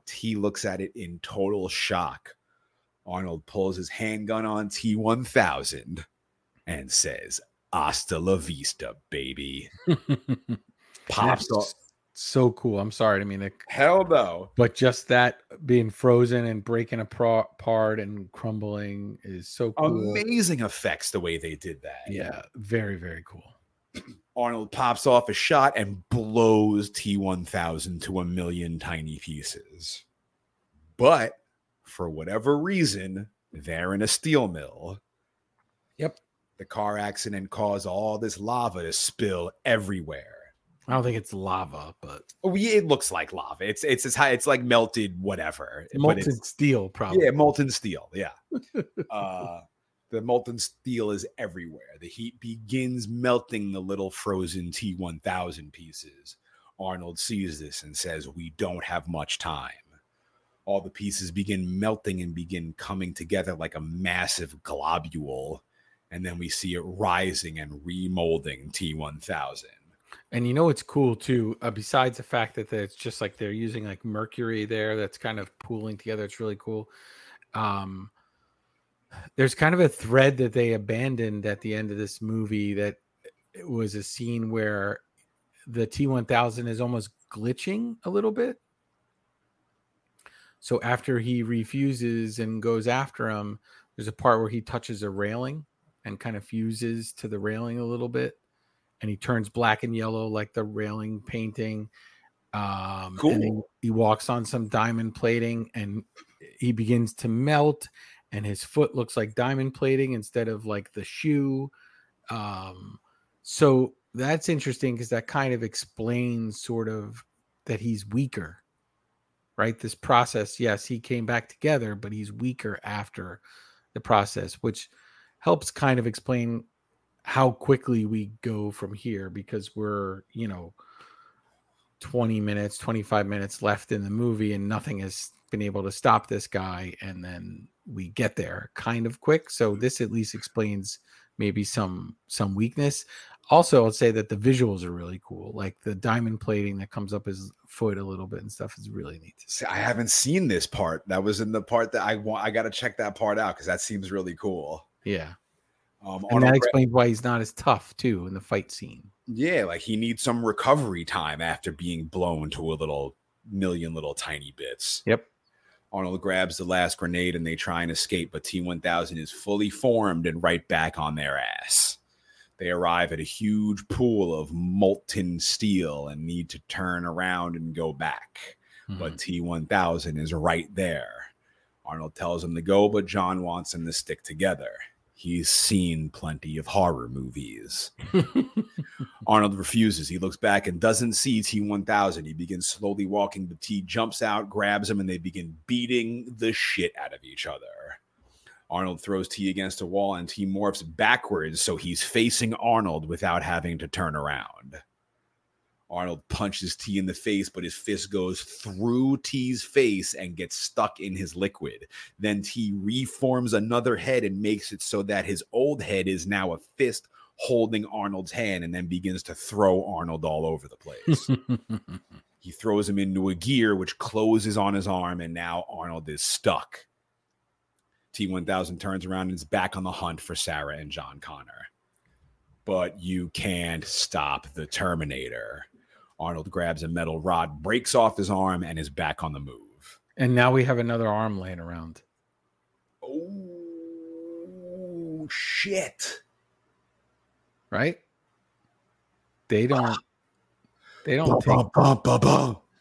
T looks at it in total shock. Arnold pulls his handgun on T1000 and says, Hasta la vista, baby. Pops off. So cool. I'm sorry I mean Hell no. but just that being frozen and breaking apart and crumbling is so cool. Amazing effects the way they did that. Yeah, very very cool. Arnold pops off a shot and blows T1000 to a million tiny pieces. But for whatever reason, they're in a steel mill. Yep. The car accident caused all this lava to spill everywhere. I don't think it's lava, but Oh, yeah, it looks like lava. It's it's it's, high, it's like melted whatever. molten steel probably. yeah, molten steel. Yeah. uh, the molten steel is everywhere. The heat begins melting the little frozen T1000 pieces. Arnold sees this and says, We don't have much time. All the pieces begin melting and begin coming together like a massive globule. And then we see it rising and remolding T1000. And you know it's cool too, uh, besides the fact that it's just like they're using like mercury there that's kind of pooling together. It's really cool. Um, there's kind of a thread that they abandoned at the end of this movie that it was a scene where the T1000 is almost glitching a little bit. So after he refuses and goes after him, there's a part where he touches a railing and kind of fuses to the railing a little bit and he turns black and yellow like the railing painting. Um, and he, Cool. he walks on some diamond plating and he begins to melt, and his foot looks like diamond plating instead of like the shoe. Um, so that's interesting because that kind of explains sort of that he's weaker, right? This process, yes, he came back together, but he's weaker after the process, which helps kind of explain how quickly we go from here because we're, you know, 20 minutes, 25 minutes left in the movie and nothing has been able to stop this guy. And then we get there kind of quick. So this at least explains maybe some some weakness. Also, I'll say that the visuals are really cool. Like the diamond plating that comes up his foot a little bit and stuff is really neat. to see. See, I haven't seen this part. That was in the part that I want. I got to check that part out because that seems really cool. Yeah. Um, And that explains why he's not as tough too in the fight scene. Yeah, like he needs some recovery time after being blown to a little million little tiny bits. Yep. Arnold grabs the last grenade and they try and escape, but T1000 is fully formed and right back on their ass. They arrive at a huge pool of molten steel and need to turn around and go back. But T1000 is right there. Arnold tells him to go, but John wants him to stick together. He's seen plenty of horror movies. Arnold refuses. He looks back and doesn't see T1000. He begins slowly walking, but T jumps out, grabs him, and they begin beating the shit out of each other. Arnold throws T against a wall, and T morphs backwards so he's facing Arnold without having to turn around. Arnold punches T in the face, but his fist goes through T's face and gets stuck in his liquid. Then T reforms another head and makes it so that his old head is now a fist holding Arnold's hand and then begins to throw Arnold all over the place. he throws him into a gear which closes on his arm, and now Arnold is stuck. T1000 turns around and is back on the hunt for Sarah and John Connor. But you can't stop the Terminator. Arnold grabs a metal rod, breaks off his arm, and is back on the move. and now we have another arm laying around. Oh, shit. right? They don't. They don't Bum, take. bum, bum, bum,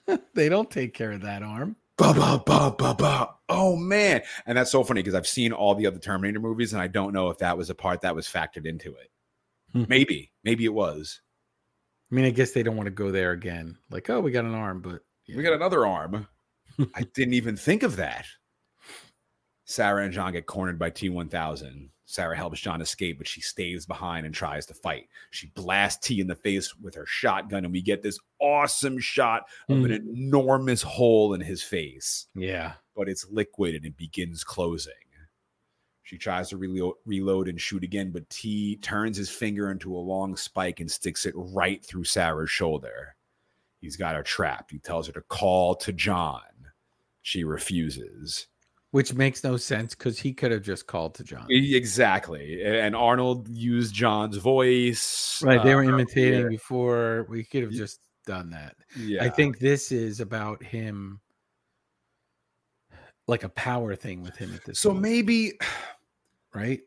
bum. They don't take care of that arm. ba ba ba ba ba. Oh man, and that's so funny because I've seen all the other Terminator movies, and I don't know if that was a part that was factored into it. Hmm. Maybe, maybe it was. I mean, I guess they don't want to go there again. Like, oh, we got an arm, but We got another arm. I didn't even think of that. Sarah and John get cornered by T1000. Sarah helps John escape, but she stays behind and tries to fight. She blasts T in the face with her shotgun, and we get this awesome shot of an hmm. enormous hole in his face, yeah. but it's liquid and it begins closing. She tries to reload, reload and shoot again, but T turns his finger into a long spike and sticks it right through Sarah's shoulder. He's got her trapped. He tells her to call to John. She refuses. Which makes no sense because he could have just called to John. Exactly. And Arnold used John's voice. Right. They uh, were imitating earlier. before. We could have just done that. Yeah. I think this is about him like a power thing with him at this so. moment, Maybe, right?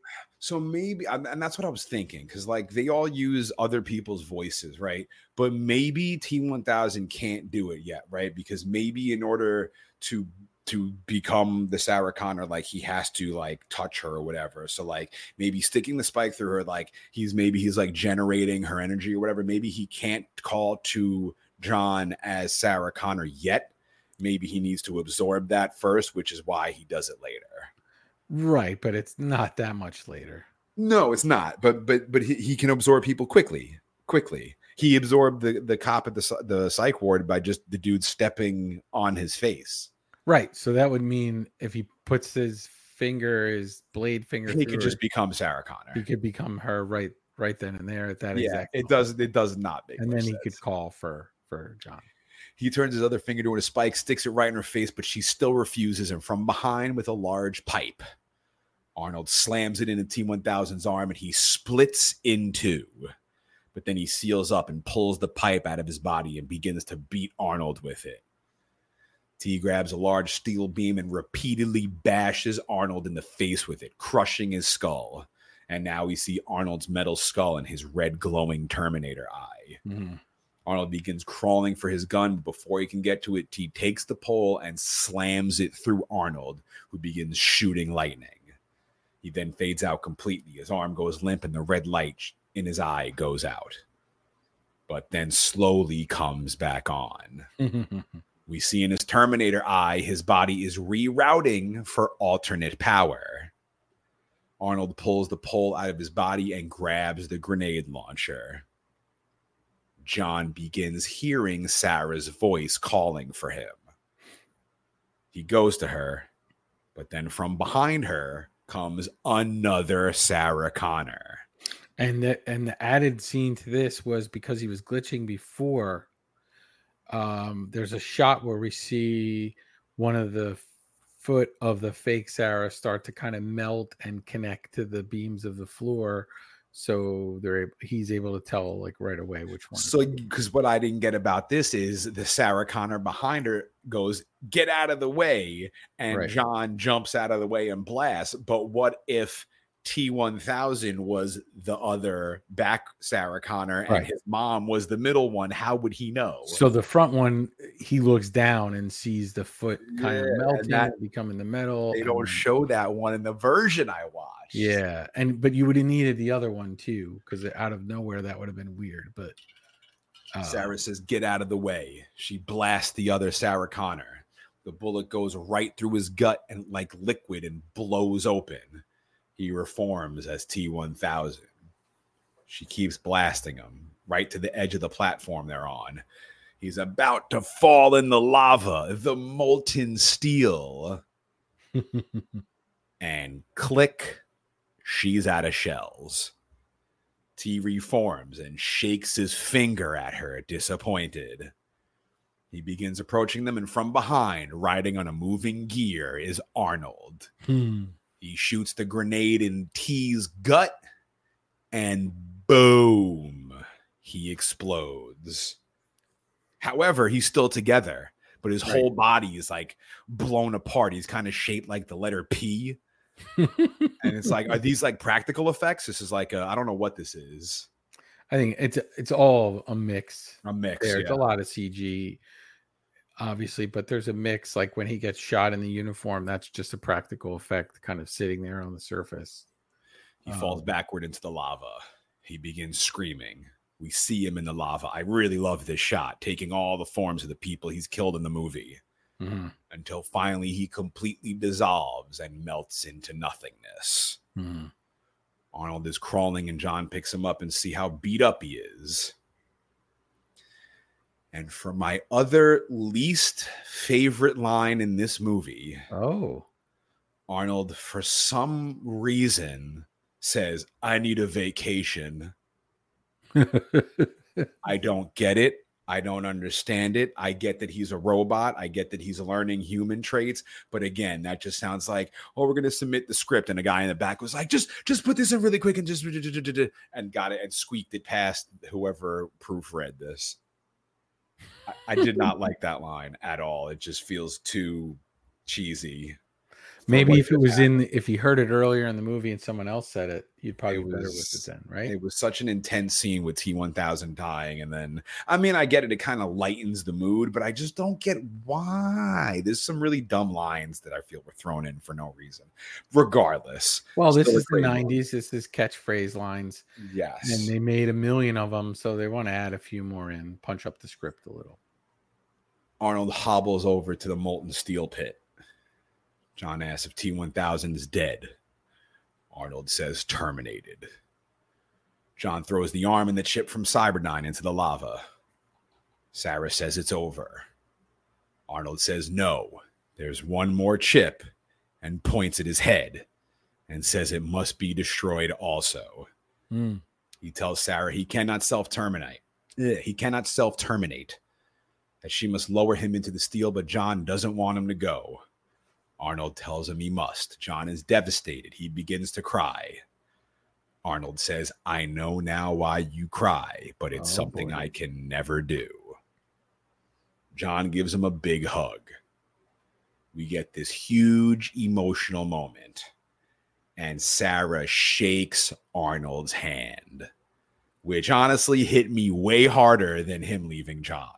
so maybe, and that's what I was thinking because like they all use other people's voices, right? But maybe T1000 can't do it yet, right? Because maybe in order to to become the Sarah Connor, like he has to like touch her or whatever. So like maybe sticking the spike through her, like he's maybe he's like generating her energy or whatever. Maybe he can't call to John as Sarah Connor yet. Maybe he needs to absorb that first, which is why he does it later. Right, but it's not that much later. No, it's not. But but but he, he can absorb people quickly. Quickly. He absorbed the the cop at the the psych ward by just the dude stepping on his face. Right. So that would mean if he puts his finger, his blade finger, He could her, just become Sarah Connor. he could become her right right then and there at that yeah, exact it moment. does. It does not make. And then he sense. could call for for John. He turns his other finger to a spike, sticks it right in her face, but she still refuses. And from behind, with a large pipe, Arnold slams it into T1000's arm and he splits in two. But then he seals up and pulls the pipe out of his body and begins to beat Arnold with it. T grabs a large steel beam and repeatedly bashes Arnold in the face with it, crushing his skull. And now we see Arnold's metal skull and his red glowing Terminator eye. Mhm. Arnold begins crawling for his gun. but Before he can get to it, T takes the pole and slams it through Arnold, who begins shooting lightning. He then fades out completely. His arm goes limp, and the red light in his eye goes out. But then slowly comes back on. We see in his Terminator eye, his body is rerouting for alternate power. Arnold pulls the pole out of his body and grabs the grenade launcher. John begins hearing Sarah's voice calling for him. He goes to her, but then from behind her comes another Sarah Connor. and the and the added scene to this was because he was glitching before. Um, there's a shot where we see one of the foot of the fake Sarah start to kind of melt and connect to the beams of the floor, so they're he's able to tell like right away which one. So, because what I didn't get about this is the Sarah Connor behind her goes, Get out of the way. And Right. John jumps out of the way and blasts. But what if T1000 was the other back Sarah Connor and Right. his mom was the middle one? How would he know? So the front one, he looks down and sees the foot kind Yeah, of and melting, that- becoming the metal. they don't and- show that one in the version I watched. Yeah, and but you would have needed the other one too, because out of nowhere that would have been weird. But uh, Sarah says, Get out of the way. She blasts the other Sarah Connor. The bullet goes right through his gut and like liquid and blows open. He reforms as T1000. She keeps blasting him right to the edge of the platform they're on. He's about to fall in the lava, the molten steel. And click, she's out of shells. T reforms and shakes his finger at her, disappointed. He begins approaching them, and from behind, riding on a moving gear, is Arnold. hmm. He shoots the grenade in T's gut, and boom, he explodes. However, he's still together, but his Right. whole body is like blown apart. He's kind of shaped like the letter P. and it's like, are these like practical effects? This is like, I I don't know what this is. I think it's it's all a mix. A mix. There, it's yeah. a lot of CG. Obviously, but there's a mix. Like when he gets shot in the uniform, that's just a practical effect, kind of sitting there on the surface. He falls Um, backward into the lava. He begins screaming. We see him in the lava. I really love this shot, taking all the forms of the people he's killed in the movie mhm, until finally he completely dissolves and melts into nothingness. mhm. Arnold is crawling and John picks him up and see how beat up he is. And for my other least favorite line in this movie, Oh, Arnold, for some reason, says, I need a vacation. I don't get it. I don't understand it. I get that he's a robot. I get that he's learning human traits. But again, that just sounds like, oh, we're going to submit the script. And a guy in the back was like, just, just put this in really quick and just, and got it and squeaked it past whoever proofread this. I, I did not like that line at all. It just feels too cheesy. Maybe if it was happened. in, if he heard it earlier in the movie and someone else said it, you'd probably It be better with it then, right? It was such an intense scene with T1000 dying. And then, I mean, I get it. It kind of lightens the mood, but I just don't get why. There's some really dumb lines that I feel were thrown in for no reason. Regardless, well, this is the great one. '90s. This is catchphrase lines, yes. and they made a million of them, so they want to add a few more in, punch up the script a little. Arnold hobbles over to the molten steel pit. John asks if T1000 is dead. Arnold says terminated. John throws the arm and the chip from Cyberdyne into the lava. Sarah says it's over. Arnold says no. There's one more chip and points at his head and says it must be destroyed also. Hmm. He tells Sarah he cannot self terminate. He cannot self terminate. That she must lower him into the steel, but John doesn't want him to go. Arnold tells him he must. John is devastated. He begins to cry. Arnold says, I know now why you cry, but it's Oh, something boy. I can never do. John gives him a big hug. We get this huge emotional moment, and Sarah shakes Arnold's hand, which honestly hit me way harder than him leaving John.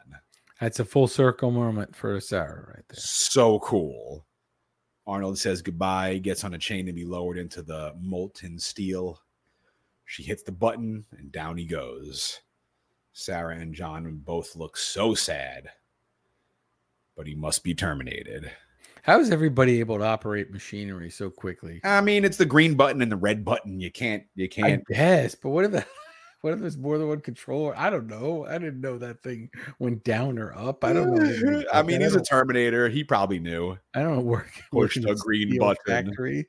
That's a full circle moment for Sarah right there. So cool. Arnold says goodbye, gets on a chain to be lowered into the molten steel. She hits the button and down he goes. Sarah and John both look so sad, but he must be terminated. How is everybody able to operate machinery so quickly? I mean, it's the green button and the red button. You can't, you can't. Yes, but what if that, what if there's more than one controller? I don't know. I didn't know that thing went down or up. I don't know. I mean, he's I a Terminator. He probably knew. I don't work. Push work the a green button. Factory.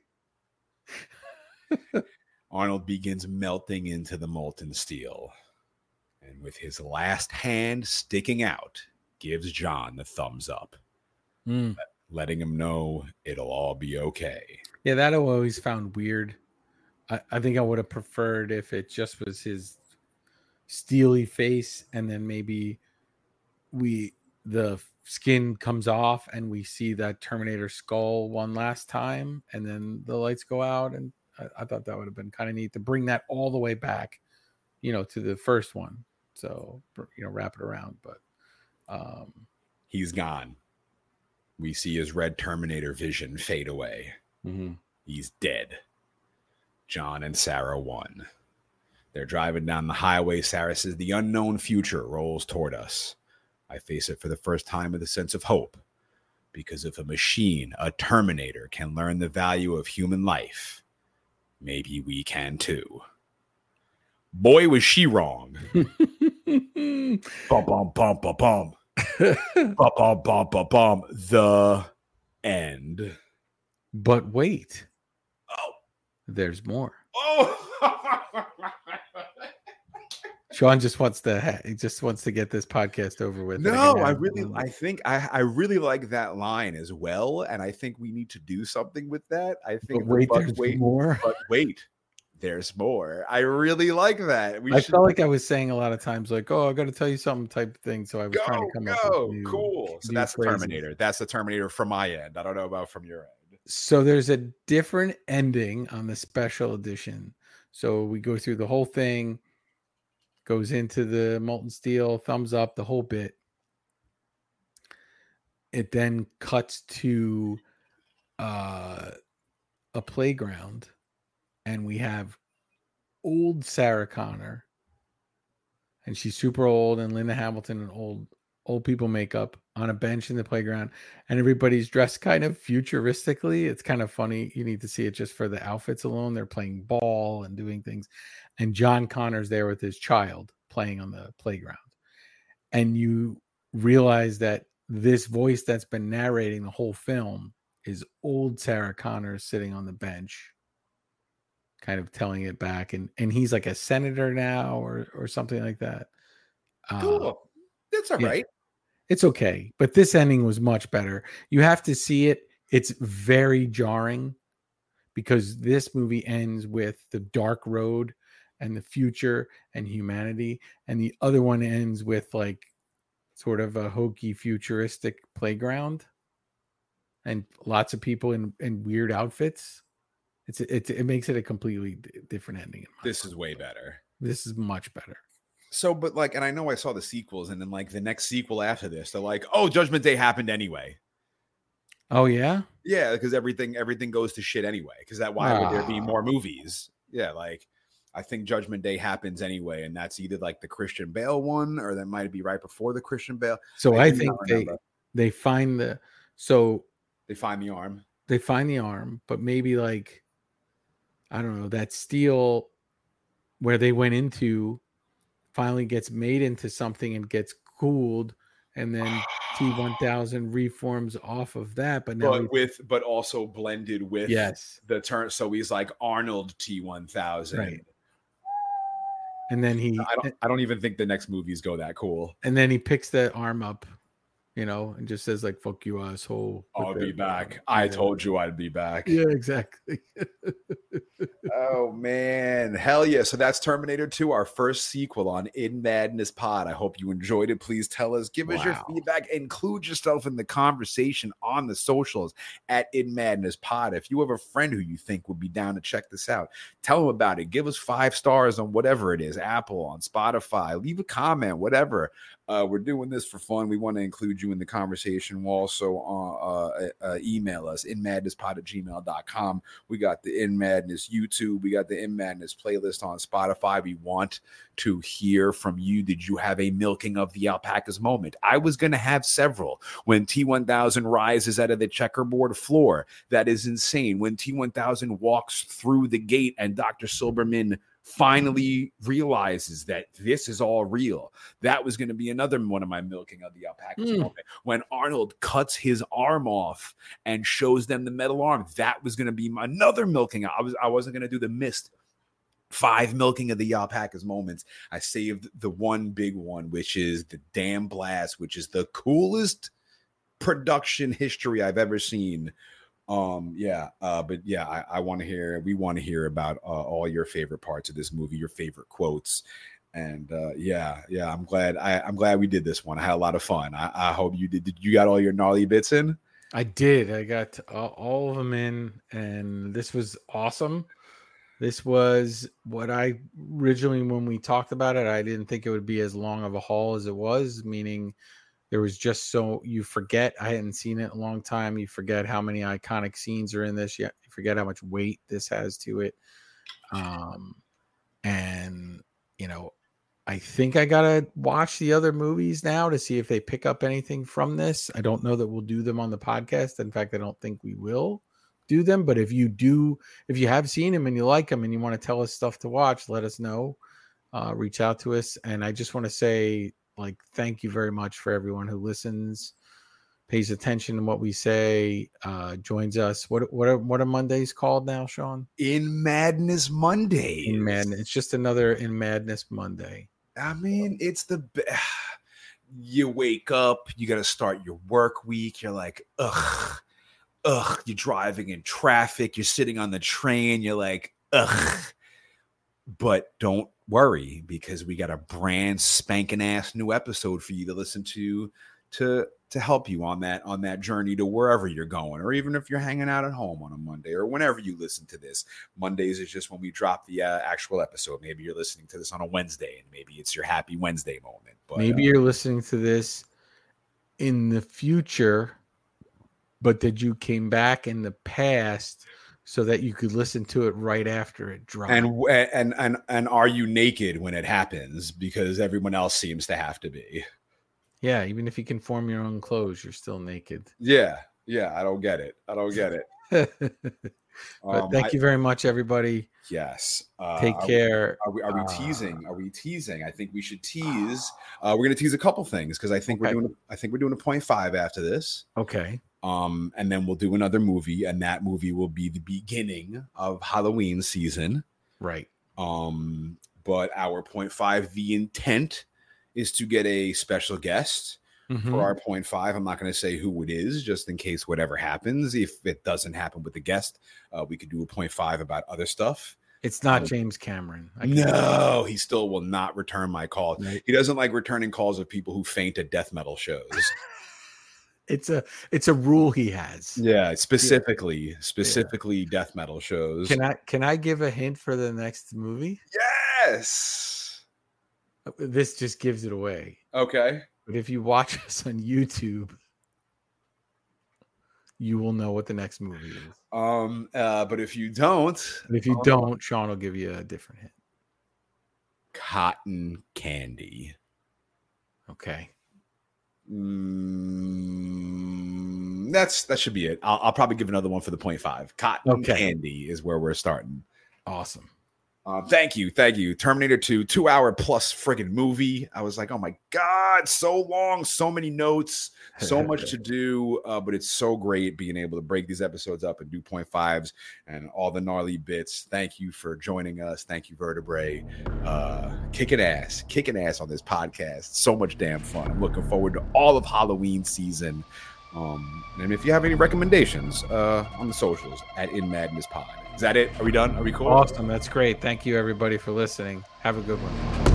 Arnold begins melting into the molten steel. And with his last hand sticking out, gives John the thumbs up, Hmm. letting him know it'll all be okay. Yeah, that I always found weird. I, I think I would have preferred if it just was his steely face and then maybe we the skin comes off and we see that Terminator skull one last time and then the lights go out and I, I thought that would have been kind of neat to bring that all the way back, you know, to the first one. So you know, wrap it around. But um He's gone. We see his red Terminator vision fade away. mhm. He's dead. John and Sarah won. They're driving down the highway. Sarah says, The unknown future rolls toward us. I face it for the first time with a sense of hope. Because if a machine, a Terminator, can learn the value of human life, maybe we can too. Boy, was she wrong. Bum, bum, bum, bum, bum. Bum, bum, bum, bum, bum. The end. but wait, Oh. there's more. Oh. Shawn just wants to he just wants to get this podcast over with. No, I really. I think I, I really like that line as well, and I think we need to do something with that. I think, but wait, but there's wait, more. but wait, there's more. I really like that. We I should felt like I was saying a lot of times, like, "Oh, I got to tell you something," type of thing. So I was trying to come up go, with new- cool. So that's the. Terminator. That's the Terminator from my end. I don't know about from your end. So there's a different ending on the special edition. So we go through the whole thing, goes into the molten steel, thumbs up, the whole bit. it then cuts to uh, a playground, and we have old Sarah Connor, and she's super old, and Linda Hamilton and old old people makeup on a bench in the playground, and everybody's dressed kind of futuristically. It's kind of funny. You need to see it just for the outfits alone. They're playing ball and doing things, and John Connor's there with his child playing on the playground, and you realize that this voice that's been narrating the whole film is old Sarah Connor sitting on the bench, kind of telling it back, and and he's like a senator now or or something like that. Uh, Cool. That's all right. It's okay, but this ending was much better. You have to see it. It's very jarring because this movie ends with the dark road and the future and humanity, and the other one ends with like sort of a hokey futuristic playground and lots of people in in weird outfits. It's it, it makes it a completely different ending. in my This book. is way better. this is much better. So, but like, and I know I saw the sequels, and then like the next sequel after this, they're like, "Oh, Judgment Day happened anyway." Oh yeah, Yeah, because everything everything goes to shit anyway. Because that why would there be Ah. more movies? Yeah, like I think Judgment Day happens anyway, and that's either like the Christian Bale one, or that might be right before the Christian Bale. so I, do think they they find the so they find the arm. they find the arm, but maybe like I don't know that steel where they went into finally gets made into something and gets cooled, and then T one thousand reforms off of that. But now, but with but also blended with yes, the turn. So he's like Arnold T one thousand. Right. and then he I don't. I don't even think the next movies go that cool. and then he picks the arm up, you know, and just says like "fuck you, asshole." I'll be back. I told you I'd be back. Yeah, exactly. Oh man, hell yeah! So that's Terminator 2, our first sequel on In Madness Pod. I hope you enjoyed it. Please tell us, give us your feedback, include yourself in the conversation on the socials at In Madness Pod. If you have a friend who you think would be down to check this out, tell them about it. Give us five stars on whatever it is, Apple, on Spotify. Leave a comment, whatever. Uh, we're doing this for fun. We want to include you in the conversation. We'll also uh, uh, uh, email us in madnesspod at gmail.com. We got the In Madness YouTube. We got the In Madness playlist on Spotify. We want to hear from you. Did you have a milking of the alpacas moment? I was going to have several. When T1000 rises out of the checkerboard floor, that is insane. When T1000 walks through the gate and Dr. Silberman finally realizes that this is all real. That was going to be another one of my milking of the alpacas Mm. moment. When Arnold cuts his arm off and shows them the metal arm, that was going to be my, another milking. I was I wasn't going to do the missed five milking of the alpacas moments. I saved the one big one, which is the damn blast, which is the coolest production history I've ever seen. Um, yeah, uh, but yeah, I, I want to hear. We want to hear about uh, all your favorite parts of this movie, your favorite quotes, and uh, yeah, yeah. I'm glad. I, I'm glad we did this one. I had a lot of fun. I, I hope you did. Did you got all your gnarly bits in? I did. I got all, all of them in, and this was awesome. This was what I originally, when we talked about it, I didn't think it would be as long of a haul as it was, meaning there was just so you forget. I hadn't seen it in a long time. You forget how many iconic scenes are in this. You you forget how much weight this has to it. Um, and, you know, I think I gotta watch the other movies now to see if they pick up anything from this. I don't know that we'll do them on the podcast. In fact, I don't think we will do them. But if you do, if you have seen them and you like them and you want to tell us stuff to watch, let us know. Uh, reach out to us. And I just want to say, like, thank you very much for everyone who listens, pays attention to what we say, uh, joins us. What what are what are Mondays called now, Shawn? In Madness Monday. In Madness. It's just another in Madness Monday. I mean, it's the be- you wake up, you got to start your work week. You're like, ugh, ugh. You're driving in traffic. You're sitting on the train. You're like, ugh. But don't worry because we got a brand spanking ass new episode for you to listen to to to help you on that on that journey to wherever you're going or even if you're hanging out at home on a Monday or whenever you listen to this. Mondays is just when we drop the uh, actual episode. Maybe you're listening to this on a Wednesday and maybe it's your happy Wednesday moment but Maybe uh, you're listening to this in the future but that you came back in the past so that you could listen to it right after it dropped. And and and and are you naked when it happens? Because everyone else seems to have to be. yeah, even if you can form your own clothes, you're still naked. Yeah, yeah. I don't get it. I don't get it. but Um, thank I- you very much, everybody. Yes. Uh, Take are we- care. Are we are we Uh, teasing? Are we teasing? I think we should tease. Uh, we're gonna tease a couple things because I think Okay. we're doing. I think we're doing a point five after this. Okay. Um, and then we'll do another movie, and that movie will be the beginning of Halloween season. Right. Um, but our point five, the intent is to get a special guest Mhm. for our point five. I'm not going to say who it is, just in case whatever happens. If it doesn't happen with the guest, uh, we could do a point five about other stuff. It's not Um, James Cameron. I No, he still will not return my call. He doesn't like returning calls of people who faint at death metal shows. It's a it's a rule he has. yeah, specifically, specifically death metal shows. Can I can I give a hint for the next movie? yes. This just gives it away. Okay. But if you watch us on YouTube, you will know what the next movie is. Um. Uh. But if you don't, if you Oh. don't, Shawn will give you a different hint. cotton candy. Okay. Mm, that's that should be it. I'll, I'll probably give another one for the point five. Cotton Okay. candy is where we're starting. Awesome. Uh, thank you, thank you. Terminator 2, two hour plus friggin' movie. I was like, oh my God, so long, so many notes, so much to do. Uh, but it's so great being able to break these episodes up and do point fives and all the gnarly bits. Thank you for joining us. Thank you, Vertebrae. Uh, kicking ass, kicking ass on this podcast. So much damn fun. I'm looking forward to all of Halloween season. Um, and if you have any recommendations uh, on the socials at In Madness Pod. Is that it? Are we done? Are we cool? Awesome. That's great. Thank you everybody for listening. Have a good one.